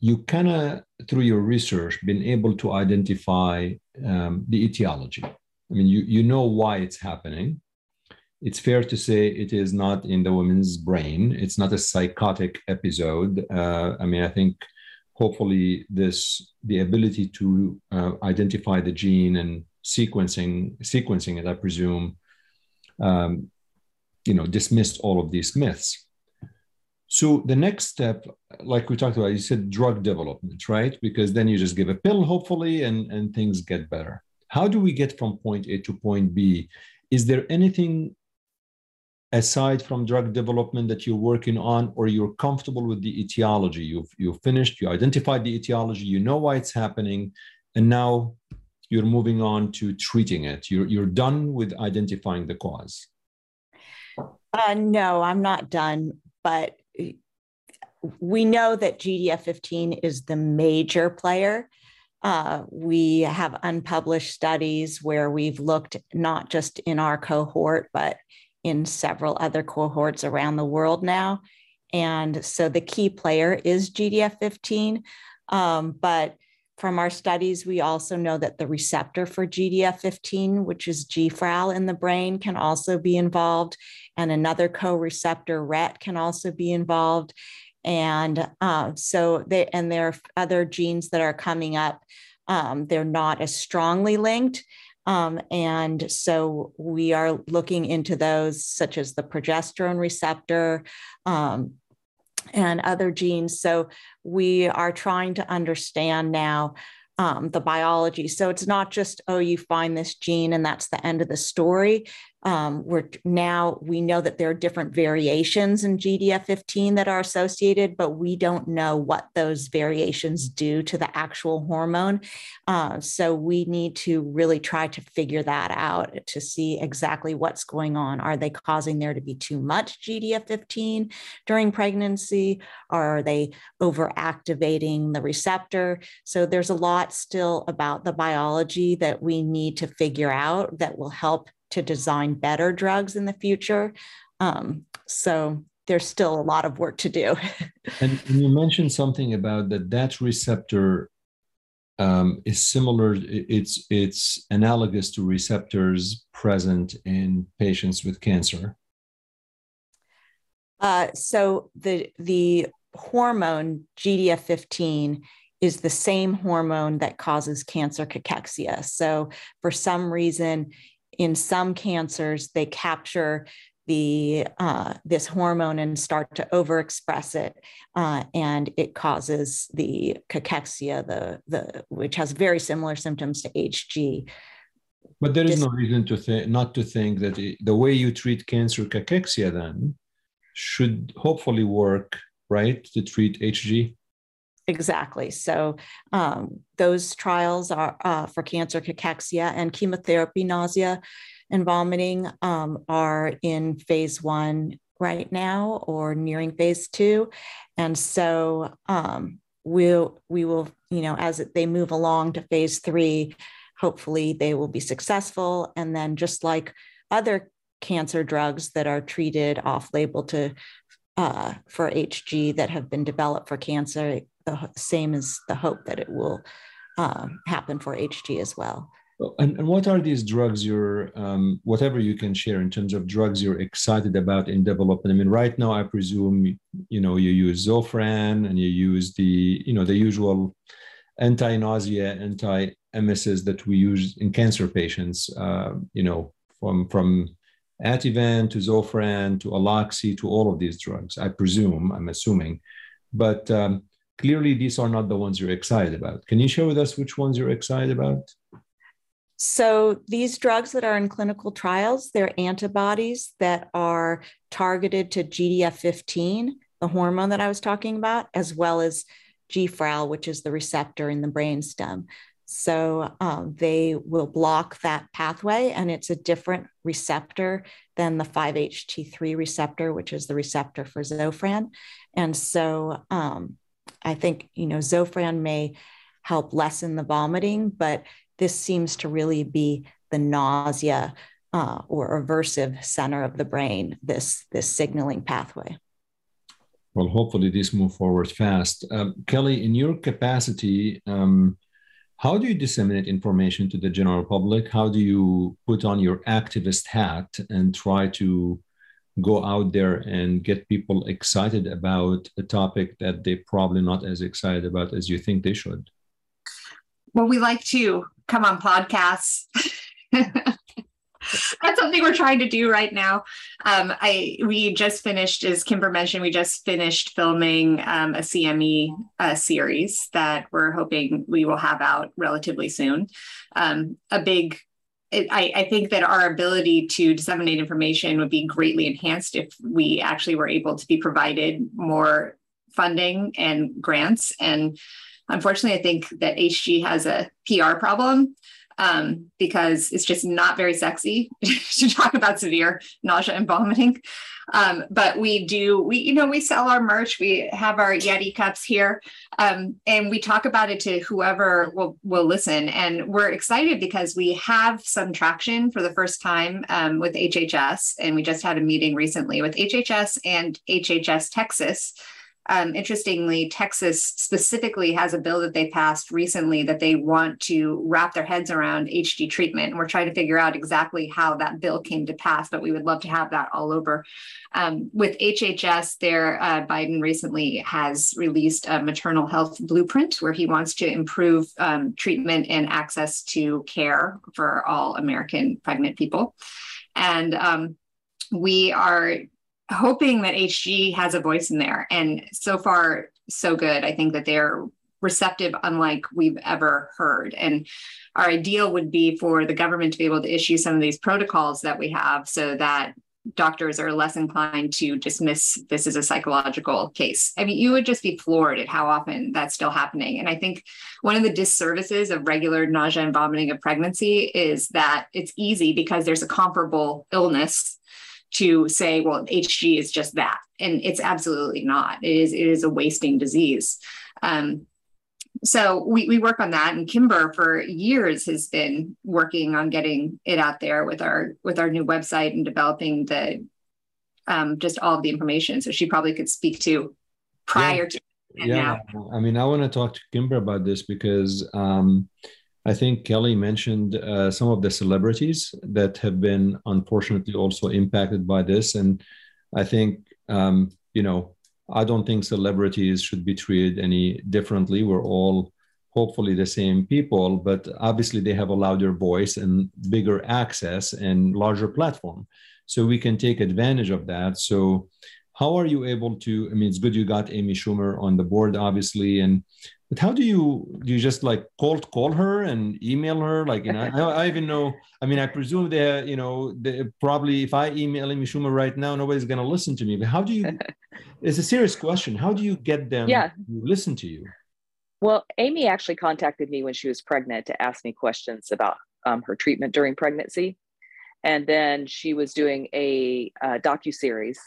you kind of, through your research, been able to identify um, the etiology. I mean, you, you know why it's happening. It's fair to say it is not in the woman's brain. It's not a psychotic episode. Uh, I mean, I think hopefully this the ability to uh, identify the gene and sequencing sequencing it i presume um, you know dismissed all of these myths. So the next step like we talked about you said drug development right? Because then you just give a pill hopefully and and things get better. How do we get from point a to point b? Is there anything aside from drug development that you're working on or you're comfortable with the etiology? You've you've finished you identified the etiology you know why it's happening and now you're moving on to treating it you're you're done with identifying the cause uh, no i'm not done but we know that gdf15 is the major player uh, we have unpublished studies where we've looked not just in our cohort, but in several other cohorts around the world now. And so the key player is GDF 15. Um, but from our studies, we also know that the receptor for GDF 15, which is GFRAL in the brain, can also be involved. And another co receptor, RET, can also be involved. And uh, so they, and there are other genes that are coming up. Um, they're not as strongly linked. Um, and so we are looking into those, such as the progesterone receptor um, and other genes. So we are trying to understand now um, the biology. So it's not just, oh, you find this gene and that's the end of the story um, we're now we know that there are different variations in GDF15 that are associated, but we don't know what those variations do to the actual hormone. Uh, so we need to really try to figure that out to see exactly what's going on. Are they causing there to be too much GDF15 during pregnancy? Are they overactivating the receptor? So there's a lot still about the biology that we need to figure out that will help to design better drugs in the future. Um, so there's still a lot of work to do. and, and, you mentioned something about that that receptor um, is similar. It's it's analogous to receptors present in patients with cancer. Uh, so the the hormone GDF15 is the same hormone that causes cancer cachexia. So for some reason, in some cancers, they capture the uh, this hormone and start to overexpress it, uh, and it causes the cachexia, the the which has very similar symptoms to HG. But there is no reason to think not to think that it, the way you treat cancer cachexia then should hopefully work right to treat HG. Exactly. So um, those trials are uh, for cancer cachexia and chemotherapy nausea and vomiting um, are in phase one right now or nearing phase two. And so um, we'll, we will, you know, as they move along to phase three, hopefully they will be successful. And then just like other cancer drugs that are treated off label to uh, for HG that have been developed for cancer, the same as the hope that it will um, happen for HG as well. And, and what are these drugs you're, um, whatever you can share in terms of drugs you're excited about in development? I mean, right now, I presume, you know, you use Zofran and you use the, you know, the usual anti-nausea, anti-emesis that we use in cancer patients, uh, you know, from, from Ativan to Zofran to Aloxi to all of these drugs, I presume, I'm assuming. But um, clearly, these are not the ones you're excited about. Can you share with us which ones you're excited about? So these drugs that are in clinical trials, they're antibodies that are targeted to GDF15, the hormone that I was talking about, as well as GFRAL, which is the receptor in the brainstem. So um, they will block that pathway, and it's a different receptor than the 5-HT3 receptor, which is the receptor for Zofran. And so um, I think you know Zofran may help lessen the vomiting, but this seems to really be the nausea uh, or aversive center of the brain, this, this signaling pathway. Well, hopefully this move forward fast. Um, Kelly, in your capacity, um, how do you disseminate information to the general public? How do you put on your activist hat and try to go out there and get people excited about a topic that they're probably not as excited about as you think they should? Well, we like to come on podcasts. That's something we're trying to do right now. Um, I we just finished, as Kimber mentioned, we just finished filming um, a CME uh, series that we're hoping we will have out relatively soon. Um, a big I, I, think that our ability to disseminate information would be greatly enhanced if we actually were able to be provided more funding and grants. And unfortunately, I think that HG has a PR problem um, because it's just not very sexy to talk about severe nausea and vomiting. Um, but we do, we, you know, we sell our merch. We have our Yeti cups here, um, and we talk about it to whoever will will listen. And we're excited because we have some traction for the first time um, with HHS, and we just had a meeting recently with HHS and HHS Texas um, interestingly, Texas specifically has a bill that they passed recently that they want to wrap their heads around HG treatment. And we're trying to figure out exactly how that bill came to pass, but we would love to have that all over. Um, with HHS, there, uh, Biden recently has released a maternal health blueprint where he wants to improve um, treatment and access to care for all American pregnant people. And um, we are hoping that HG has a voice in there. And so far, so good. I think that they're receptive, unlike we've ever heard. And our ideal would be for the government to be able to issue some of these protocols that we have so that doctors are less inclined to dismiss this as a psychological case. I mean, you would just be floored at how often that's still happening. And I think one of the disservices of regular nausea and vomiting of pregnancy is that it's easy because there's a comparable illness to say, well, HG is just that. And it's absolutely not. It is, it is a wasting disease. Um, so we, we work on that and kimber for years has been working on getting it out there with our with our new website and developing the um, just all of the information so she probably could speak to prior yeah. to yeah, I mean, I want to talk to Kimber about this because um, I think Kelly mentioned uh, some of the celebrities that have been unfortunately also impacted by this, and I think um, you know I don't think celebrities should be treated any differently. We're all hopefully the same people, but obviously they have a louder voice and bigger access and larger platform. So we can take advantage of that. So how are you able to? I mean, it's good you got Amy Schumer on the board, obviously, and but how do you do you just like cold call her and email her? Like, you know, I, I even know. I mean, I presume they, you know, they probably if I email Amy Schumer right now, nobody's going to listen to me. But how do you? it's a serious question. How do you get them? Yeah. to listen to you. Well, Amy actually contacted me when she was pregnant to ask me questions about um, her treatment during pregnancy, and then she was doing a uh, docu series,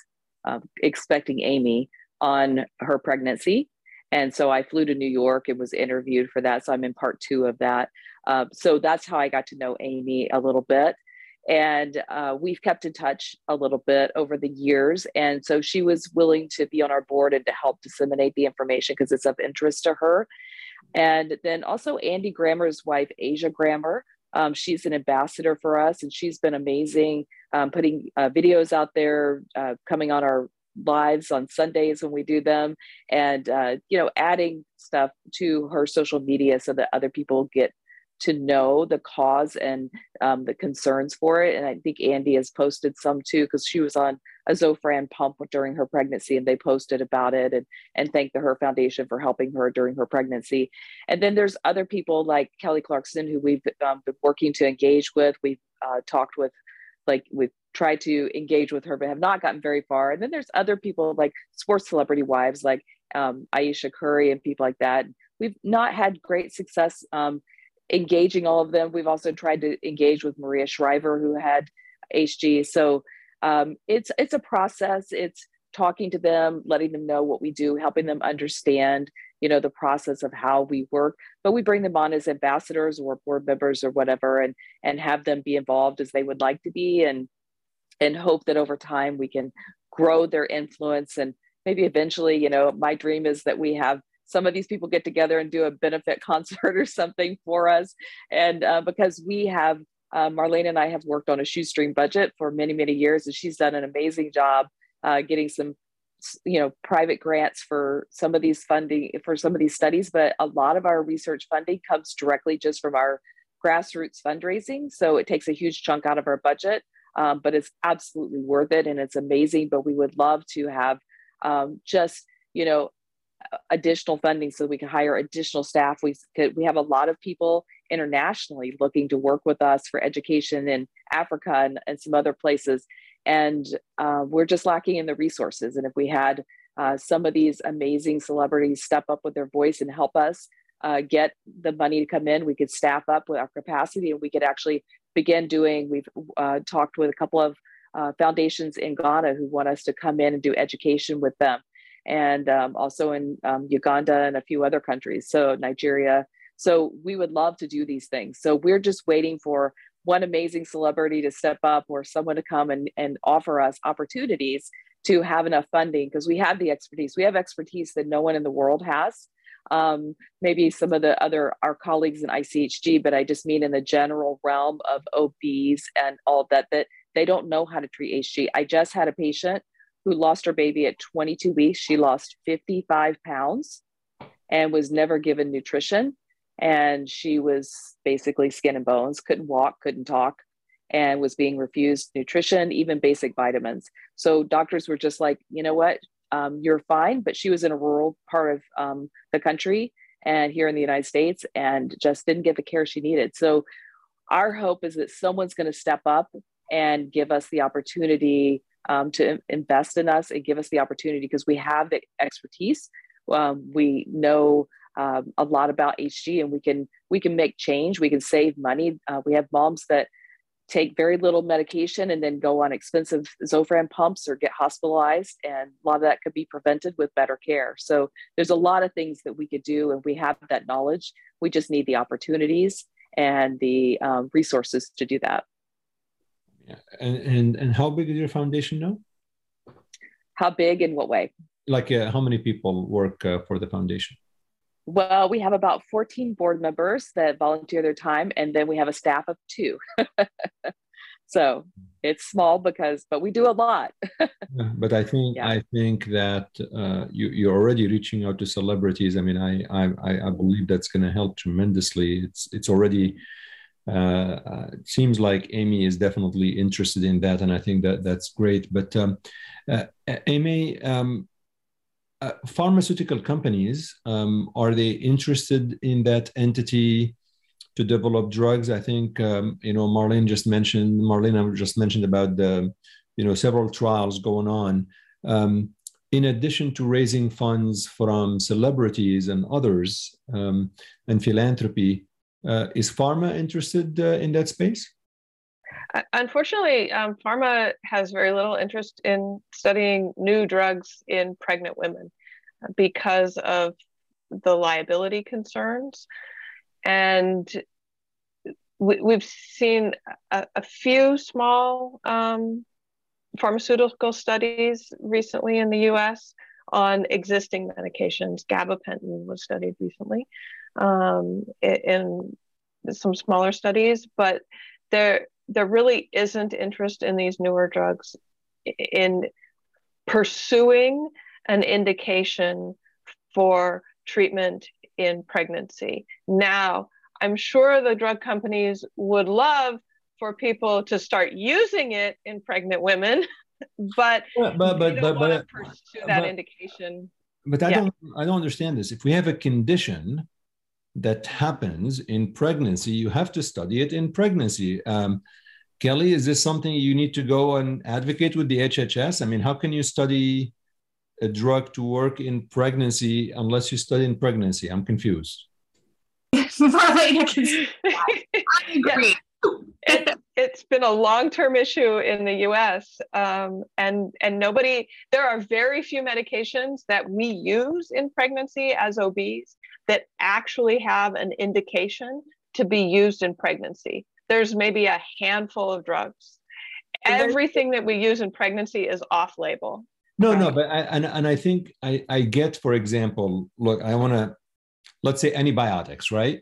uh, expecting Amy on her pregnancy, and so I flew to New York and was interviewed for that. So I'm in part two of that. Uh, so that's how I got to know Amy a little bit. And uh, we've kept in touch a little bit over the years. And so she was willing to be on our board and to help disseminate the information because it's of interest to her. And then also Andy Grammer's wife, Aijia Grammer. Um, she's an ambassador for us and she's been amazing um, putting uh, videos out there, uh, coming on our lives on Sundays when we do them, and uh, you know, adding stuff to her social media so that other people get to know the cause and um, the concerns for it. And I think Andy has posted some too because she was on a Zofran pump during her pregnancy, and they posted about it and and thanked the Her Foundation for helping her during her pregnancy. And then there's other people like Kelly Clarkson who we've um, been working to engage with. We've uh, talked with like we've tried to engage with her but have not gotten very far. And then there's other people like sports celebrity wives like um, ayesha curry and people like that. We've not had great success um, engaging all of them. We've also tried to engage with maria shriver who had hg so um, it's it's a process. It's talking to them letting them know what we do helping them understand you know the process of how we work. But we bring them on as ambassadors or board members or whatever and and have them be involved as they would like to be. And and hope that over time we can grow their influence. And maybe eventually you know my dream is that we have some of these people get together and do a benefit concert or something for us. And uh, because we have uh, marlene and i have worked on a shoestring budget for many many years and she's done an amazing job uh, getting some you know private grants for some of these funding for some of these studies. But a lot of our research funding comes directly just from our grassroots fundraising. So it takes a huge chunk out of our budget um, but it's absolutely worth it and it's amazing. But we would love to have um, just, you know, additional funding so we can hire additional staff. We could, we have a lot of people internationally looking to work with us for education in Africa and, and some other places. And uh, we're just lacking in the resources. And if we had uh, some of these amazing celebrities step up with their voice and help us uh, get the money to come in, we could staff up with our capacity and we could actually begin doing. We've uh, talked with a couple of uh, foundations in Ghana who want us to come in and do education with them, and um, also in um, Uganda and a few other countries, so Nigeria. So we would love to do these things. So we're just waiting for one amazing celebrity to step up or someone to come and, and offer us opportunities to have enough funding because we have the expertise. We have expertise that no one in the world has um, maybe some of the other our colleagues in ICHG, but I just mean in the general realm of OBs and all that, that they don't know how to treat HG. I just had a patient who lost her baby at 22 weeks. She lost 55 pounds and was never given nutrition. And she was basically skin and bones, couldn't walk, couldn't talk, and was being refused nutrition, even basic vitamins. So doctors were just like, you know what? Um, you're fine. But she was in a rural part of um, the country and here in the United States and just didn't get the care she needed. So our hope is that someone's going to step up and give us the opportunity um, to invest in us and give us the opportunity because we have the expertise. Um, we know um, a lot about HG and we can we can make change. We can save money. Uh, we have moms that take very little medication and then go on expensive Zofran pumps or get hospitalized. And a lot of that could be prevented with better care. So there's a lot of things that we could do, and we have that knowledge. We just need the opportunities and the um, resources to do that. Yeah. And, and, and how big is your foundation now? How big in what way? like uh, how many people work uh, for the foundation? Well, we have about 14 board members that volunteer their time, and then we have a staff of two. so it's small because, but we do a lot. yeah, but I think yeah. I think that uh, you you're already reaching out to celebrities. I mean, I I I believe that's going to help tremendously. It's it's already. Uh, uh, it seems like Amy is definitely interested in that, and I think that that's great. But um, uh, Amy, um, uh, pharmaceutical companies um, are they interested in that entity to develop drugs? I think um, you know marlene just mentioned marlene just mentioned about the you know several trials going on. Um, in addition to raising funds from celebrities and others um, and philanthropy uh, is pharma interested uh, in that space Unfortunately, um, pharma has very little interest in studying new drugs in pregnant women because of the liability concerns. And we, have seen a, a, few small um, pharmaceutical studies recently in the US on existing medications. Gabapentin was studied recently um, in some smaller studies, but there there really isn't interest in these newer drugs in pursuing an indication for treatment in pregnancy. Now, I'm sure the drug companies would love for people to start using it in pregnant women, but yeah, but but but, but pursue that but, indication. But I yeah. don't I don't understand this. If we have a condition that happens in pregnancy, you have to study it in pregnancy. Um, Kelly, is this something you need to go and advocate with the HHS? I mean, how can you study a drug to work in pregnancy unless you study in pregnancy? I'm confused. I agree. it, has been a long-term issue in the U.S. Um, and and nobody. There are very few medications that we use in pregnancy as OBs that actually have an indication to be used in pregnancy. There's maybe a handful of drugs. Everything that we use in pregnancy is off label. No, right? no, but I, and, and I think I, I get, for example, look, I want to, let's say antibiotics, right?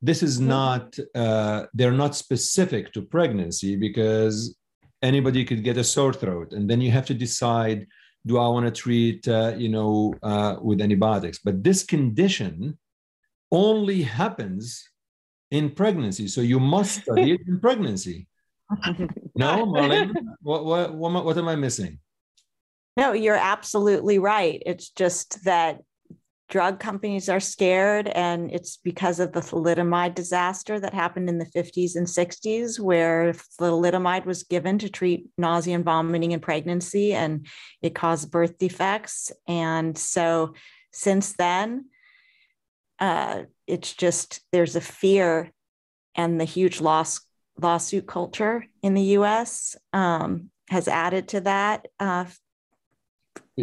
This is mm-hmm. not, uh, they're not specific to pregnancy because anybody could get a sore throat. And then you have to decide do I want to treat, uh, you know, uh, with antibiotics? But this condition only happens in pregnancy. So you must study it in pregnancy. no, Marlene, what, what, what, what am I missing? No, you're absolutely right. It's just that drug companies are scared, and it's because of the thalidomide disaster that happened in the 50s and 60s, where thalidomide was given to treat nausea and vomiting in pregnancy, and it caused birth defects. And so since then, uh, it's just there's a fear and the huge loss lawsuit culture in the U.S. Um, has added to that uh,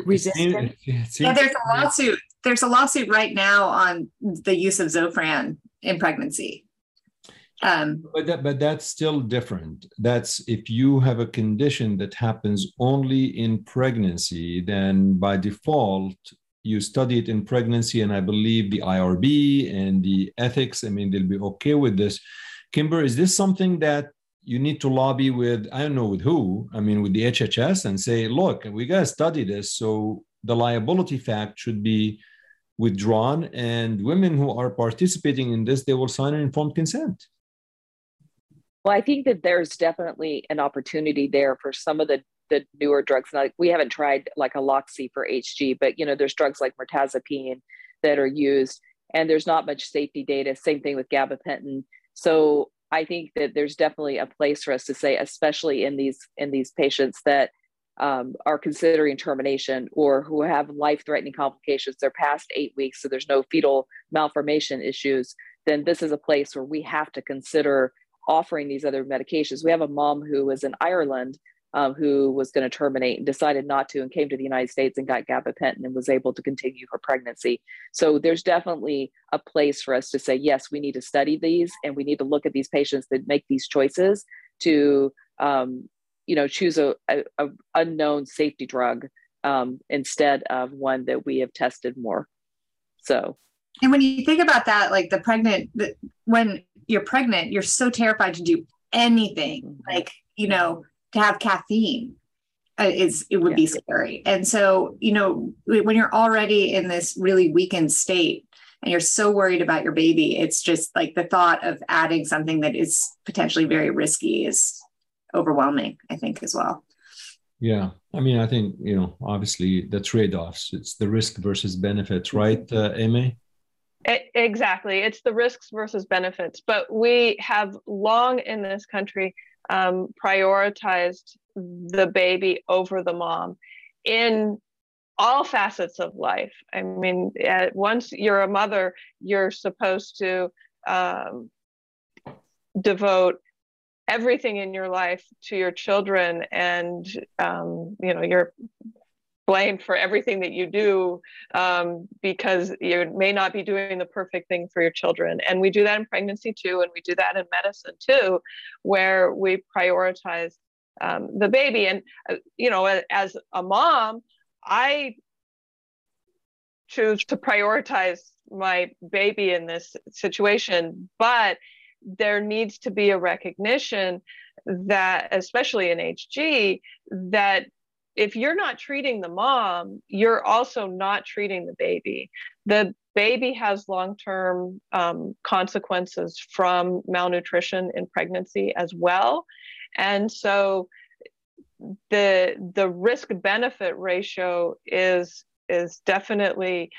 resistance. yeah, there's a lawsuit. There's a lawsuit right now on the use of Zofran in pregnancy. Um, but that, but that's still different. That's if you have a condition that happens only in pregnancy, then by default you study it in pregnancy, and I believe the IRB and the ethics, I mean, they'll be okay with this. Kimber, is this something that you need to lobby with, I don't know with who, I mean, with the HHS and say, look, we got to study this. So the liability fact should be withdrawn, and women who are participating in this, they will sign an informed consent. Well, I think that there's definitely an opportunity there for some of the the newer drugs. Like we haven't tried like Aloxi for HG, but you know, there's drugs like mirtazapine that are used, and there's not much safety data. Same thing with gabapentin. So I think that there's definitely a place for us to say, especially in these in these patients that um, are considering termination or who have life-threatening complications. They're past eight weeks, so there's no fetal malformation issues. Then this is a place where we have to consider offering these other medications. We have a mom who was in Ireland um, who was going to terminate and decided not to and came to the United States and got gabapentin and was able to continue her pregnancy. So there's definitely a place for us to say, yes, we need to study these and we need to look at these patients that make these choices to, um, you know, choose a, a, a unknown safety drug um, instead of one that we have tested more. So, and when you think about that, like the pregnant, the, when you're pregnant, you're so terrified to do anything, mm-hmm. like you know, to have caffeine uh, is it would yeah. be scary. And so, you know, when you're already in this really weakened state and you're so worried about your baby, it's just like the thought of adding something that is potentially very risky is overwhelming, I think, as well. Yeah. I mean, I think, you know, obviously the trade offs, it's the risk versus benefits, right, uh, Amy? Exactly. It's the risks versus benefits. But we have long in this country um, prioritized the baby over the mom in all facets of life. I mean, once you're a mother, you're supposed to um, devote everything in your life to your children, and um, you know you're blamed for everything that you do um, because you may not be doing the perfect thing for your children. And we do that in pregnancy too, and we do that in medicine too, where we prioritize um, the baby. And, uh, you know, as a mom, I choose to prioritize my baby in this situation, but there needs to be a recognition that, especially in HG, that if you're not treating the mom, you're also not treating the baby. The baby has long term um, consequences from malnutrition in pregnancy as well. And so the the risk benefit ratio is is definitely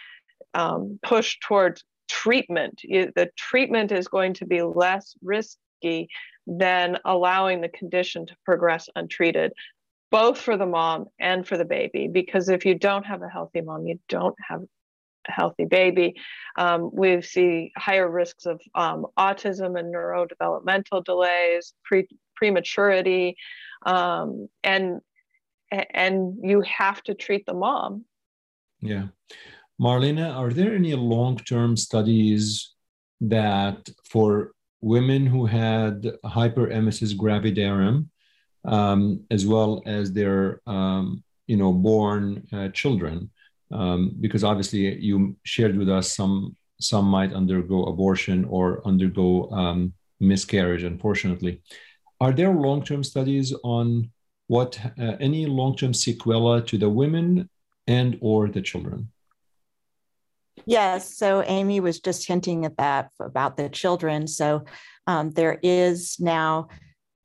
um, pushed towards treatment. The treatment is going to be less risky than allowing the condition to progress untreated both for the mom and for the baby. Because if you don't have a healthy mom, you don't have a healthy baby. Um, we see higher risks of um, autism and neurodevelopmental delays, pre- prematurity, um, and and you have to treat the mom. Yeah, Marlena, are there any long-term studies that for women who had hyperemesis gravidarum um, as well as their um, you know born uh, children? Um, because obviously you shared with us some some might undergo abortion or undergo um, miscarriage unfortunately. Are there long-term studies on what uh, any long-term sequela to the women and or the children yes so amy was just hinting at that about the children so um, there is now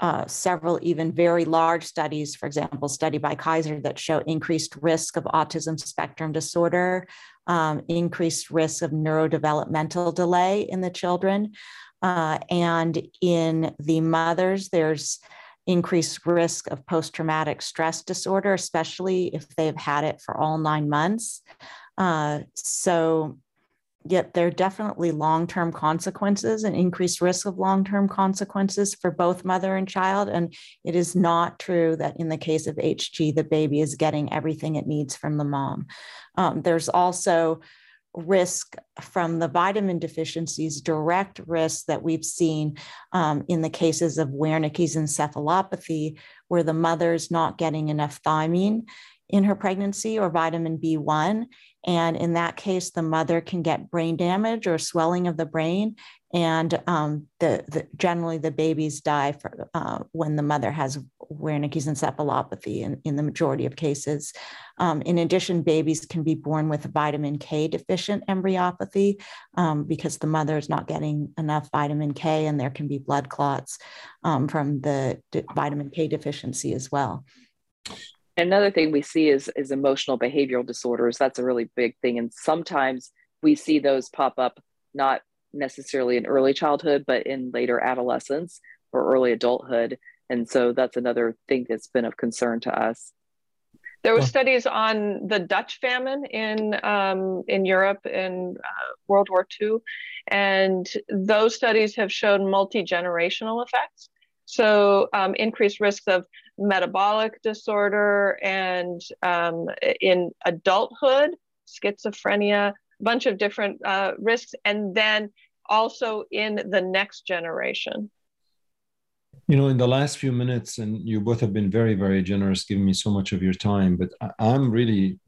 uh, several even very large studies, for example, study by Kaiser that show increased risk of autism spectrum disorder, um, increased risk of neurodevelopmental delay in the children. Uh, and in the mothers, there's increased risk of post traumatic stress disorder, especially if they've had it for all nine months. Uh, so, yet there are definitely long-term consequences and increased risk of long-term consequences for both mother and child and it is not true that in the case of hg the baby is getting everything it needs from the mom um, there's also risk from the vitamin deficiencies, direct risk that we've seen um, in the cases of Wernicke's encephalopathy, where the mother's not getting enough thiamine in her pregnancy or vitamin B1. And in that case, the mother can get brain damage or swelling of the brain. And um, the, the, generally, the babies die for, uh, when the mother has Wernicke's encephalopathy in, in the majority of cases. Um, in addition, babies can be born with vitamin K deficient embryopathy um, because the mother is not getting enough vitamin K, and there can be blood clots um, from the vitamin K deficiency as well. Another thing we see is, is emotional behavioral disorders. That's a really big thing. And sometimes we see those pop up not necessarily in early childhood, but in later adolescence or early adulthood. And so that's another thing that's been of concern to us. There were studies on the Dutch famine in um, in Europe in uh, World War II, and those studies have shown multi generational effects. So um, increased risks of metabolic disorder and um, in adulthood, schizophrenia, a bunch of different uh, risks, and then also in the next generation. You know, in the last few minutes, and you both have been very, very generous, giving me so much of your time, but I'm really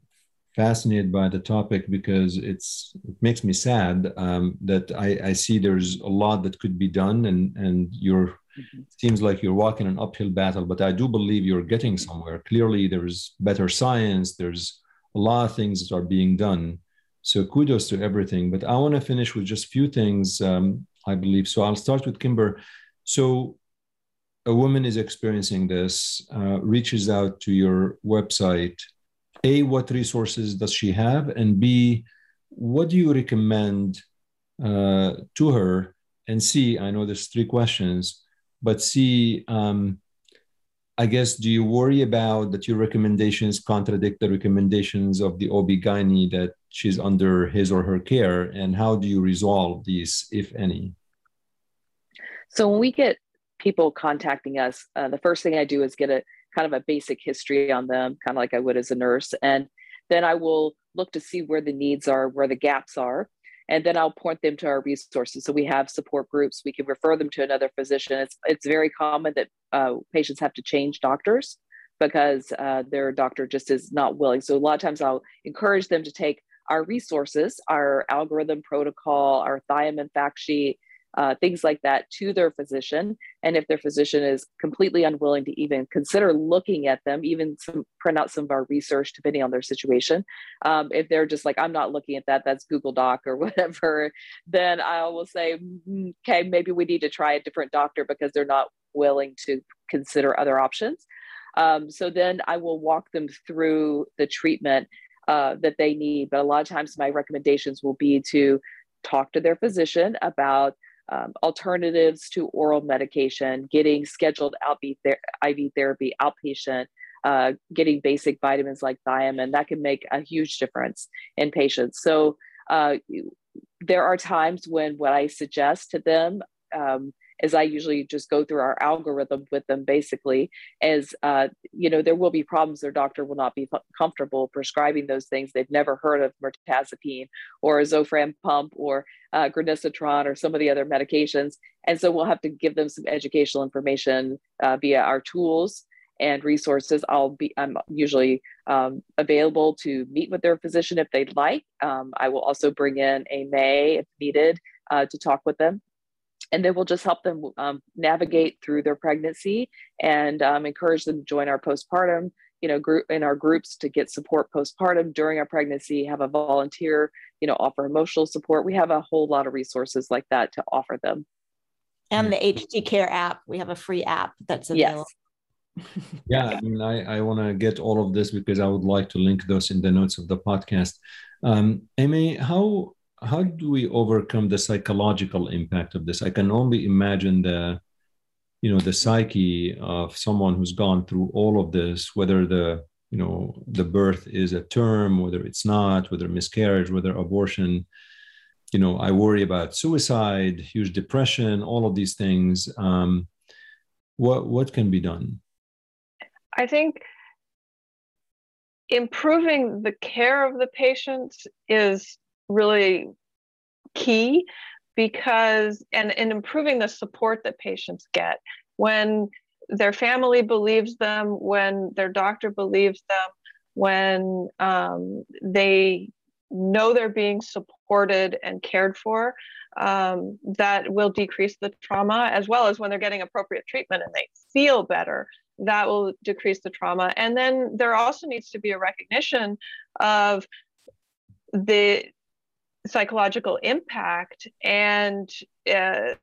fascinated by the topic because it's it makes me sad um, that I, I see there's a lot that could be done and and you're mm-hmm. seems like you're walking an uphill battle but i do believe you're getting somewhere. Clearly there's better science there's a lot of things that are being done. So kudos to everything but i want to finish with just a few things um, i believe. So i'll start with kimber. So a woman is experiencing this uh, reaches out to your website. A what resources does she have? And b what do you recommend uh, to her? And c i know there's three questions but see um, i guess do you worry about that your recommendations contradict the recommendations of the ob-gyn that she's under his or her care and how do you resolve these if any so when we get people contacting us uh, the first thing i do is get a kind of a basic history on them, kind of like I would as a nurse. And then I will look to see where the needs are, where the gaps are. And then I'll point them to our resources. So we have support groups. We can refer them to another physician. It's, it's very common that uh, patients have to change doctors because uh, their doctor just is not willing. So a lot of times I'll encourage them to take our resources, our algorithm protocol, our thiamine fact sheet, uh, things like that to their physician. And if their physician is completely unwilling to even consider looking at them, even some, print out some of our research depending on their situation. Um, if they're just like, I'm not looking at that, that's Google Doc or whatever, then I will say, mm, okay, maybe we need to try a different doctor because they're not willing to consider other options. Um, so then I will walk them through the treatment uh, that they need. But a lot of times, my recommendations will be to talk to their physician about um, alternatives to oral medication, getting scheduled IV, ther- IV therapy outpatient, uh, getting basic vitamins like thiamine, that can make a huge difference in patients. So uh, there are times when what I suggest to them um, as I usually just go through our algorithm with them basically as, uh, you know, there will be problems. Their doctor will not be comfortable prescribing those things. They've never heard of mirtazapine or a Zofran pump or uh, granisetron or some of the other medications. And so we'll have to give them some educational information uh, via our tools and resources. I'll be I'm usually um, available to meet with their physician if they'd like. Um, I will also bring in Amy if needed uh, to talk with them and then we'll just help them um, navigate through their pregnancy and um, encourage them to join our postpartum you know group in our groups to get support postpartum during our pregnancy have a volunteer you know offer emotional support. We have a whole lot of resources like that to offer them. And the HG care app we have a free app that's available. Yes. yeah i mean i, I want to get all of this because i would like to link those in the notes of the podcast. Um, amy how how do we overcome the psychological impact of this? I can only imagine the, you know, the psyche of someone who's gone through all of this, whether the, you know, the birth is a term, whether it's not, whether miscarriage, whether abortion. You know, I worry about suicide, huge depression, all of these things. Um, what what can be done? I think improving the care of the patients is really key because and, and improving the support that patients get when their family believes them when their doctor believes them when um, they know they're being supported and cared for um, that will decrease the trauma as well as when they're getting appropriate treatment and they feel better that will decrease the trauma. And then there also needs to be a recognition of the psychological impact and uh,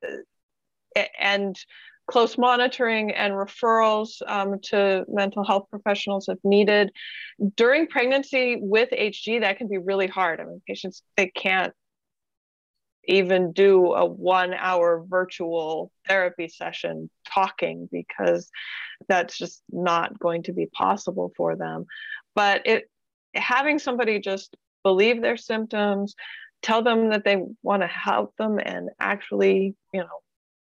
and close monitoring and referrals um, to mental health professionals if needed. During pregnancy with hg that can be really hard. I mean patients they can't even do a one hour virtual therapy session talking because that's just not going to be possible for them. But it having somebody just believe their symptoms tell them that they want to help them and actually, you know,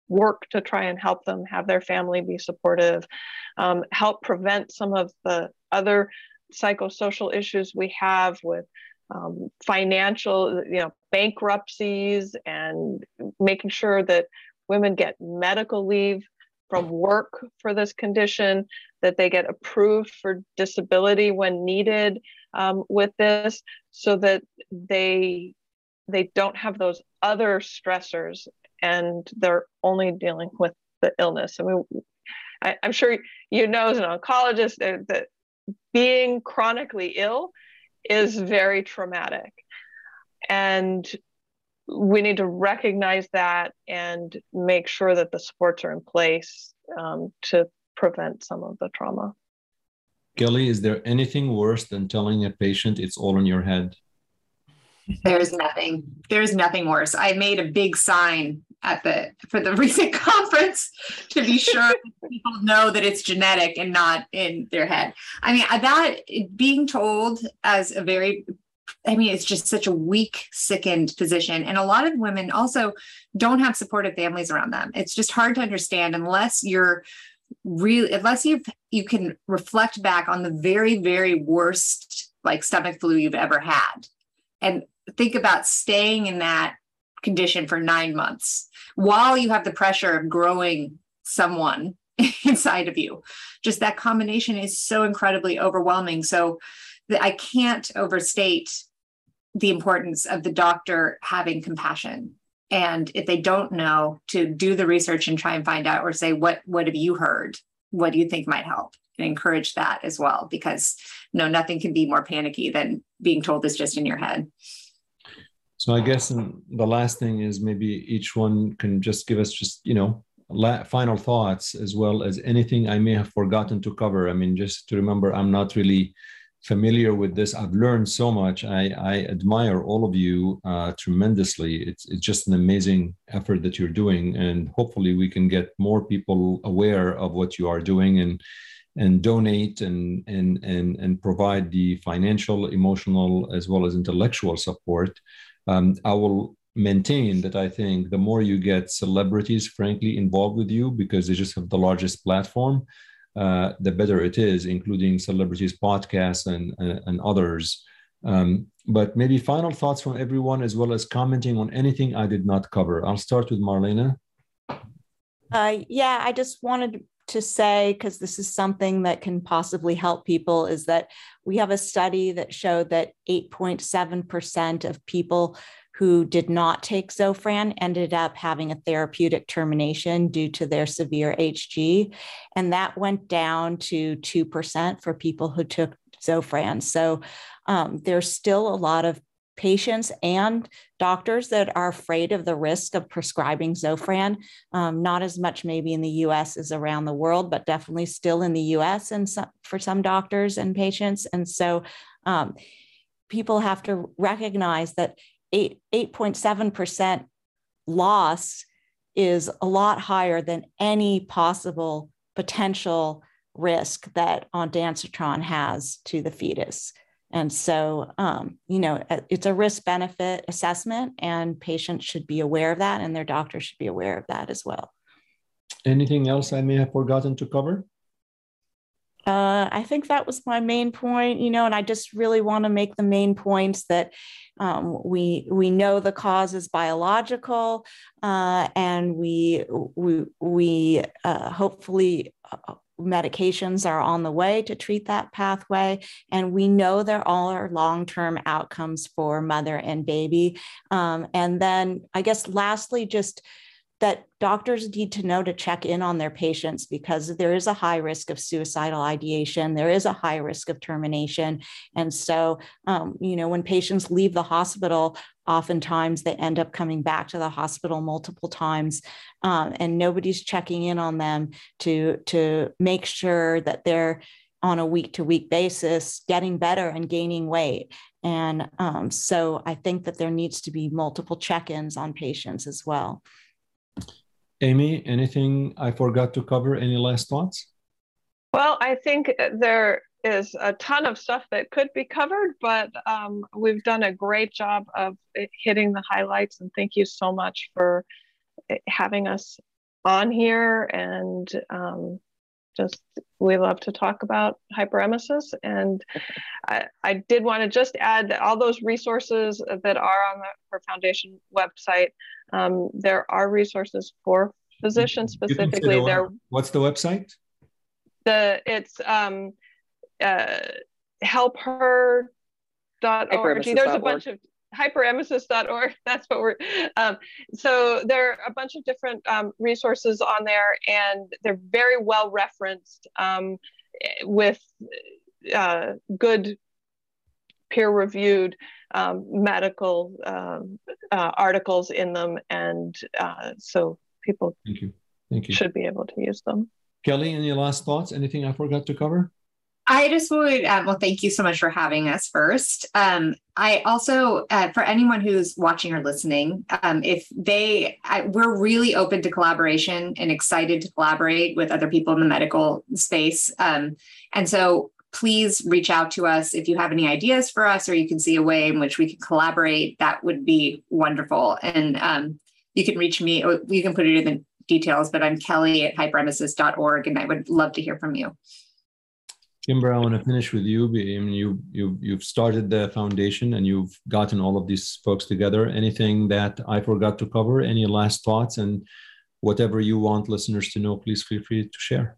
work to try and help them have their family be supportive, um, help prevent some of the other psychosocial issues we have with um, financial, you know, bankruptcies and making sure that women get medical leave from work for this condition, that they get approved for disability when needed um, with this, so that they they don't have those other stressors and they're only dealing with the illness. I mean, I, am sure you know as an oncologist that, being chronically ill is very traumatic. And we need to recognize that and make sure that the supports are in place um, to prevent some of the trauma. Kelly, is there anything worse than telling a patient it's all in your head? There's nothing. There's nothing worse. I made a big sign at the for the recent conference to be sure people know that it's genetic and not in their head. I mean, that being told as a very I mean, it's just such a weak, sickened position. And a lot of women also don't have supportive families around them. It's just hard to understand unless you're really, unless you you can reflect back on the very, very worst like stomach flu you've ever had, and think about staying in that condition for nine months while you have the pressure of growing someone inside of you. Just that combination is so incredibly overwhelming. So I can't overstate the importance of the doctor having compassion. And if they don't know, to do the research and try and find out or say, what, what have you heard? What do you think might help? And encourage that as well, because no, nothing can be more panicky than being told it's just in your head. So I guess the last thing is maybe each one can just give us just, you know, final thoughts as well as anything I may have forgotten to cover. I mean, just to remember, I'm not really familiar with this. I've learned so much. I, I admire all of you uh, tremendously. It's, it's just an amazing effort that you're doing. And hopefully, we can get more people aware of what you are doing and and donate and and and and provide the financial, emotional, as well as intellectual support. Um, I will maintain that I think the more you get celebrities, frankly, involved with you because they just have the largest platform, uh, the better it is, including celebrities, podcasts, and, and, and others. Um, but maybe final thoughts from everyone, as well as commenting on anything I did not cover. I'll start with Marlena. Uh, yeah, I just wanted to say, because this is something that can possibly help people, is that we have a study that showed that 8.7% of people who did not take Zofran ended up having a therapeutic termination due to their severe HG. And that went down to 2% for people who took Zofran. So um, there's still a lot of patients and doctors that are afraid of the risk of prescribing Zofran. Um, not as much maybe in the US as around the world, but definitely still in the US and some, for some doctors and patients. And so um, people have to recognize that 8, 8.7% loss is a lot higher than any possible potential risk that ondansetron has to the fetus. And so, um, you know, it's a risk benefit assessment, and patients should be aware of that, and their doctor should be aware of that as well. Anything else I may have forgotten to cover? Uh, I think that was my main point, you know, and I just really want to make the main points that um, we we know the cause is biological, uh, and we we we uh, hopefully uh, medications are on the way to treat that pathway. And we know there are long term outcomes for mother and baby. Um, and then, I guess, lastly, just that doctors need to know to check in on their patients because there is a high risk of suicidal ideation. There is a high risk of termination. And so um, you know when patients leave the hospital oftentimes they end up coming back to the hospital multiple times um, and nobody's checking in on them to to make sure that they're on a week to week basis getting better and gaining weight. And um, so i think that there needs to be multiple check-ins on patients as well Amy, anything I forgot to cover? Any last thoughts? Well, I think there is a ton of stuff that could be covered, but um, we've done a great job of hitting the highlights. And thank you so much for eh, having us on here. And um, just we love to talk about hyperemesis. And I, I did want to just add that all those resources that are on the Her Foundation website, um, there are resources for physicians You can say specifically. the- They're What's the website? the it's um uh help her dot org. There's a bunch of hyperemesis.org. That's what we're um so there are a bunch of different um, resources on there and they're very well referenced um with uh good peer reviewed um, medical um, uh, articles in them and uh, so people Thank you. Thank you. should be able to use them. Kelly, any last thoughts? Anything I forgot to cover? I just would, uh, well, thank you so much for having us first. Um, I also, uh, for anyone who's watching or listening, um, if they, I, we're really open to collaboration and excited to collaborate with other people in the medical space. Um, and so please reach out to us if you have any ideas for us or you can see a way in which we can collaborate. That would be wonderful. And um, you can reach me, or you can put it in the details, but I'm Kelly at hyperemesis.org and I would love to hear from you. Kimber, I want to finish with you. I mean, you you you've started the foundation and you've gotten all of these folks together. Anything that I forgot to cover? Any last thoughts? And whatever you want listeners to know, please feel free to share.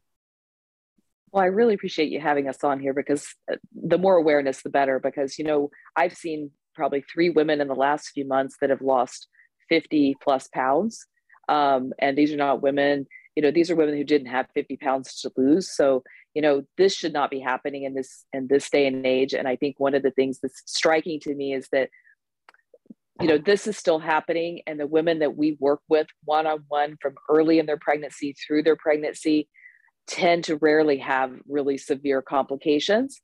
Well, I really appreciate you having us on here because uh, the more awareness, the better. Because, you know, I've seen probably three women in the last few months that have lost 50 plus pounds. Um, and these are not women, you know, these are women who didn't have 50 pounds to lose. So, you know, this should not be happening in this in this day and age. And I think one of the things that's striking to me is that you know this is still happening. And the women that we work with one on one from early in their pregnancy through their pregnancy tend to rarely have really severe complications.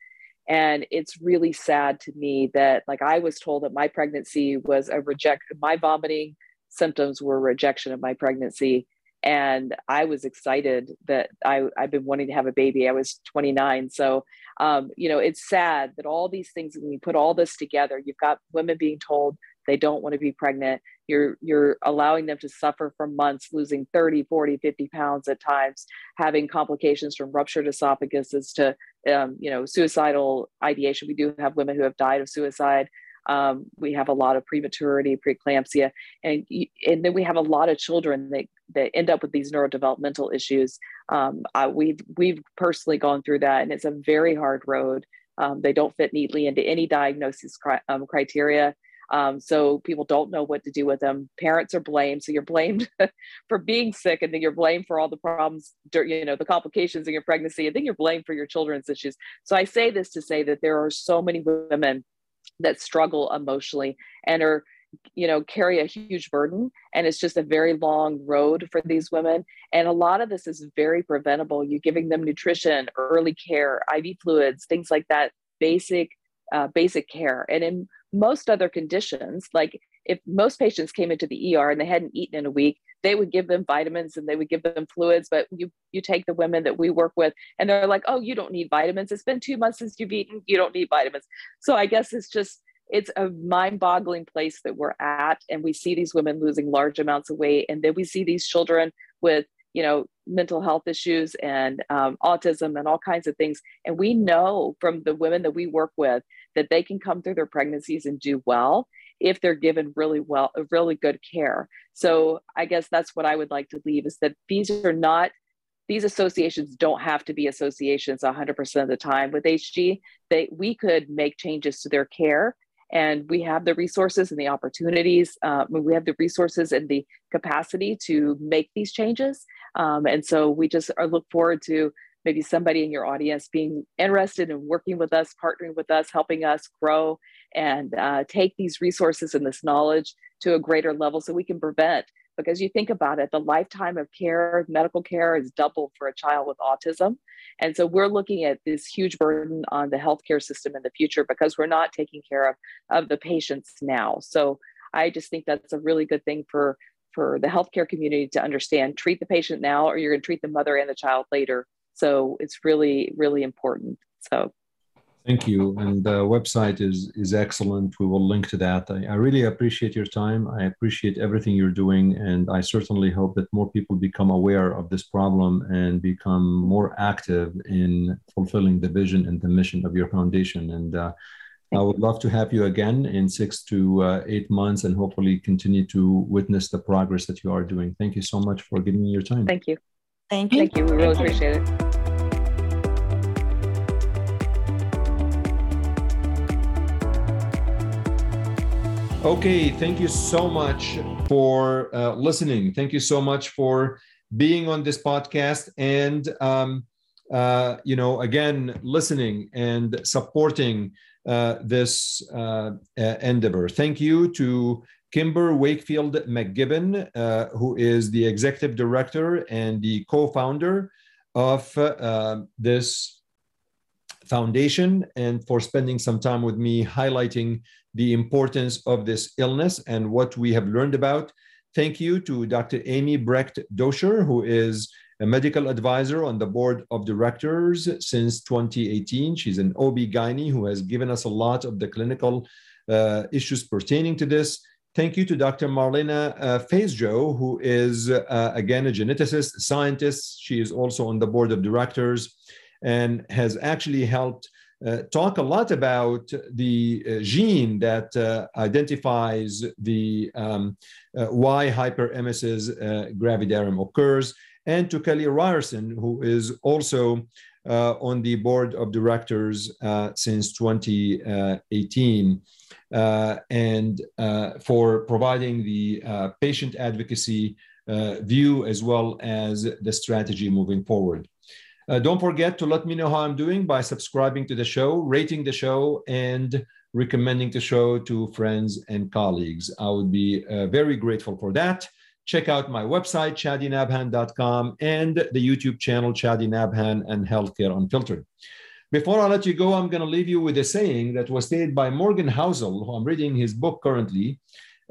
And it's really sad to me that like i was told that my pregnancy was a reject my vomiting symptoms were rejection of my pregnancy and i was excited that i i've been wanting to have a baby. I was 29 so um, you know it's sad that all these things when you put all this together you've got women being told they don't want to be pregnant. You're you're allowing them to suffer for months losing 30 40 50 pounds at times having complications from ruptured esophaguses to um, you know suicidal ideation. We do have women who have died of suicide. Um, we have a lot of prematurity preeclampsia and and then we have a lot of children that that end up with these neurodevelopmental issues um, I, we've we've personally gone through that and it's a very hard road um, they don't fit neatly into any diagnosis cri- um, criteria um, so people don't know what to do with them. Parents are blamed. So you're blamed for being sick, and then you're blamed for all the problems, you know, the complications in your pregnancy, and then you're blamed for your children's issues. So I say this to say that there are so many women that struggle emotionally and are you know carry a huge burden and it's just a very long road for these women and a lot of this is very preventable you giving them nutrition early care iv fluids things like that basic uh, basic care and in most other conditions, like if most patients came into the ER and they hadn't eaten in a week, they would give them vitamins and they would give them fluids. But you you take the women that we work with and they're like, oh, you don't need vitamins. It's been two months since you've eaten. You don't need vitamins. So I guess it's just it's a mind-boggling place that we're at, and we see these women losing large amounts of weight, and then we see these children with you know mental health issues and um, autism and all kinds of things. And we know from the women that we work with that they can come through their pregnancies and do well if they're given really well really good care. So i guess that's what i would like to leave is that these are not these associations don't have to be associations 100% of the time. With hg they we could make changes to their care and we have the resources and the opportunities uh, we have the resources and the capacity to make these changes. Um, and so we just are look forward to maybe somebody in your audience being interested in working with us partnering with us helping us grow and uh, take these resources and this knowledge to a greater level so we can prevent because you think about it the lifetime of care medical care is double for a child with autism and so we're looking at this huge burden on the healthcare system in the future because we're not taking care of, of the patients now. So I just think that's a really good thing for, for the healthcare community to understand. Treat the patient now, or you're going to treat the mother and the child later. So it's really, really important. So Thank you. And the website is is excellent. We will link to that. I, I, really appreciate your time. I appreciate everything you're doing, and I certainly hope that more people become aware of this problem and become more active in fulfilling the vision and the mission of your foundation. And uh, I would love to have you again in six to uh, eight months and hopefully continue to witness the progress that you are doing. Thank you so much for giving me your time. Thank you. Thank you. Thank you. We really appreciate it. Okay, thank you so much for uh, listening. Thank you so much for being on this podcast and, um, uh, you know, again, listening and supporting uh, this uh, endeavor. Thank you to Kimber Wakefield MacGibbon, uh, who is the executive director and the co founder of uh, this foundation, and for spending some time with me highlighting the importance of this illness and what we have learned about. Thank you to Dr. Amy Brecht Doscher, who is a medical advisor on the board of directors since 2018. She's an OB-GYN who has given us a lot of the clinical uh, issues pertaining to this. Thank you to Dr. Marlena uh, Fejzo, who is, uh, again, a geneticist, scientist. She is also on the board of directors and has actually helped talk a lot about the uh, gene that uh, identifies the um, uh, why hyperemesis uh, gravidarum occurs, and to Kelly Ryerson, who is also uh, on the board of directors since 2018, and for providing the patient advocacy view as well as the strategy moving forward. Uh, don't forget to let me know how I'm doing by subscribing to the show, rating the show, and recommending the show to friends and colleagues. I would be uh, very grateful for that. Check out my website, chadinabhan.com, and the YouTube channel, Chadi Nabhan and Healthcare Unfiltered. Before I let you go, I'm going to leave you with a saying that was stated by Morgan Housel, who I'm reading his book currently.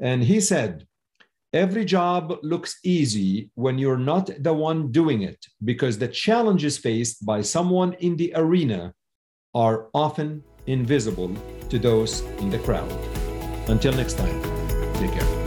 And he said, Every job looks easy when you're not the one doing it because the challenges faced by someone in the arena are often invisible to those in the crowd. Until next time, take care.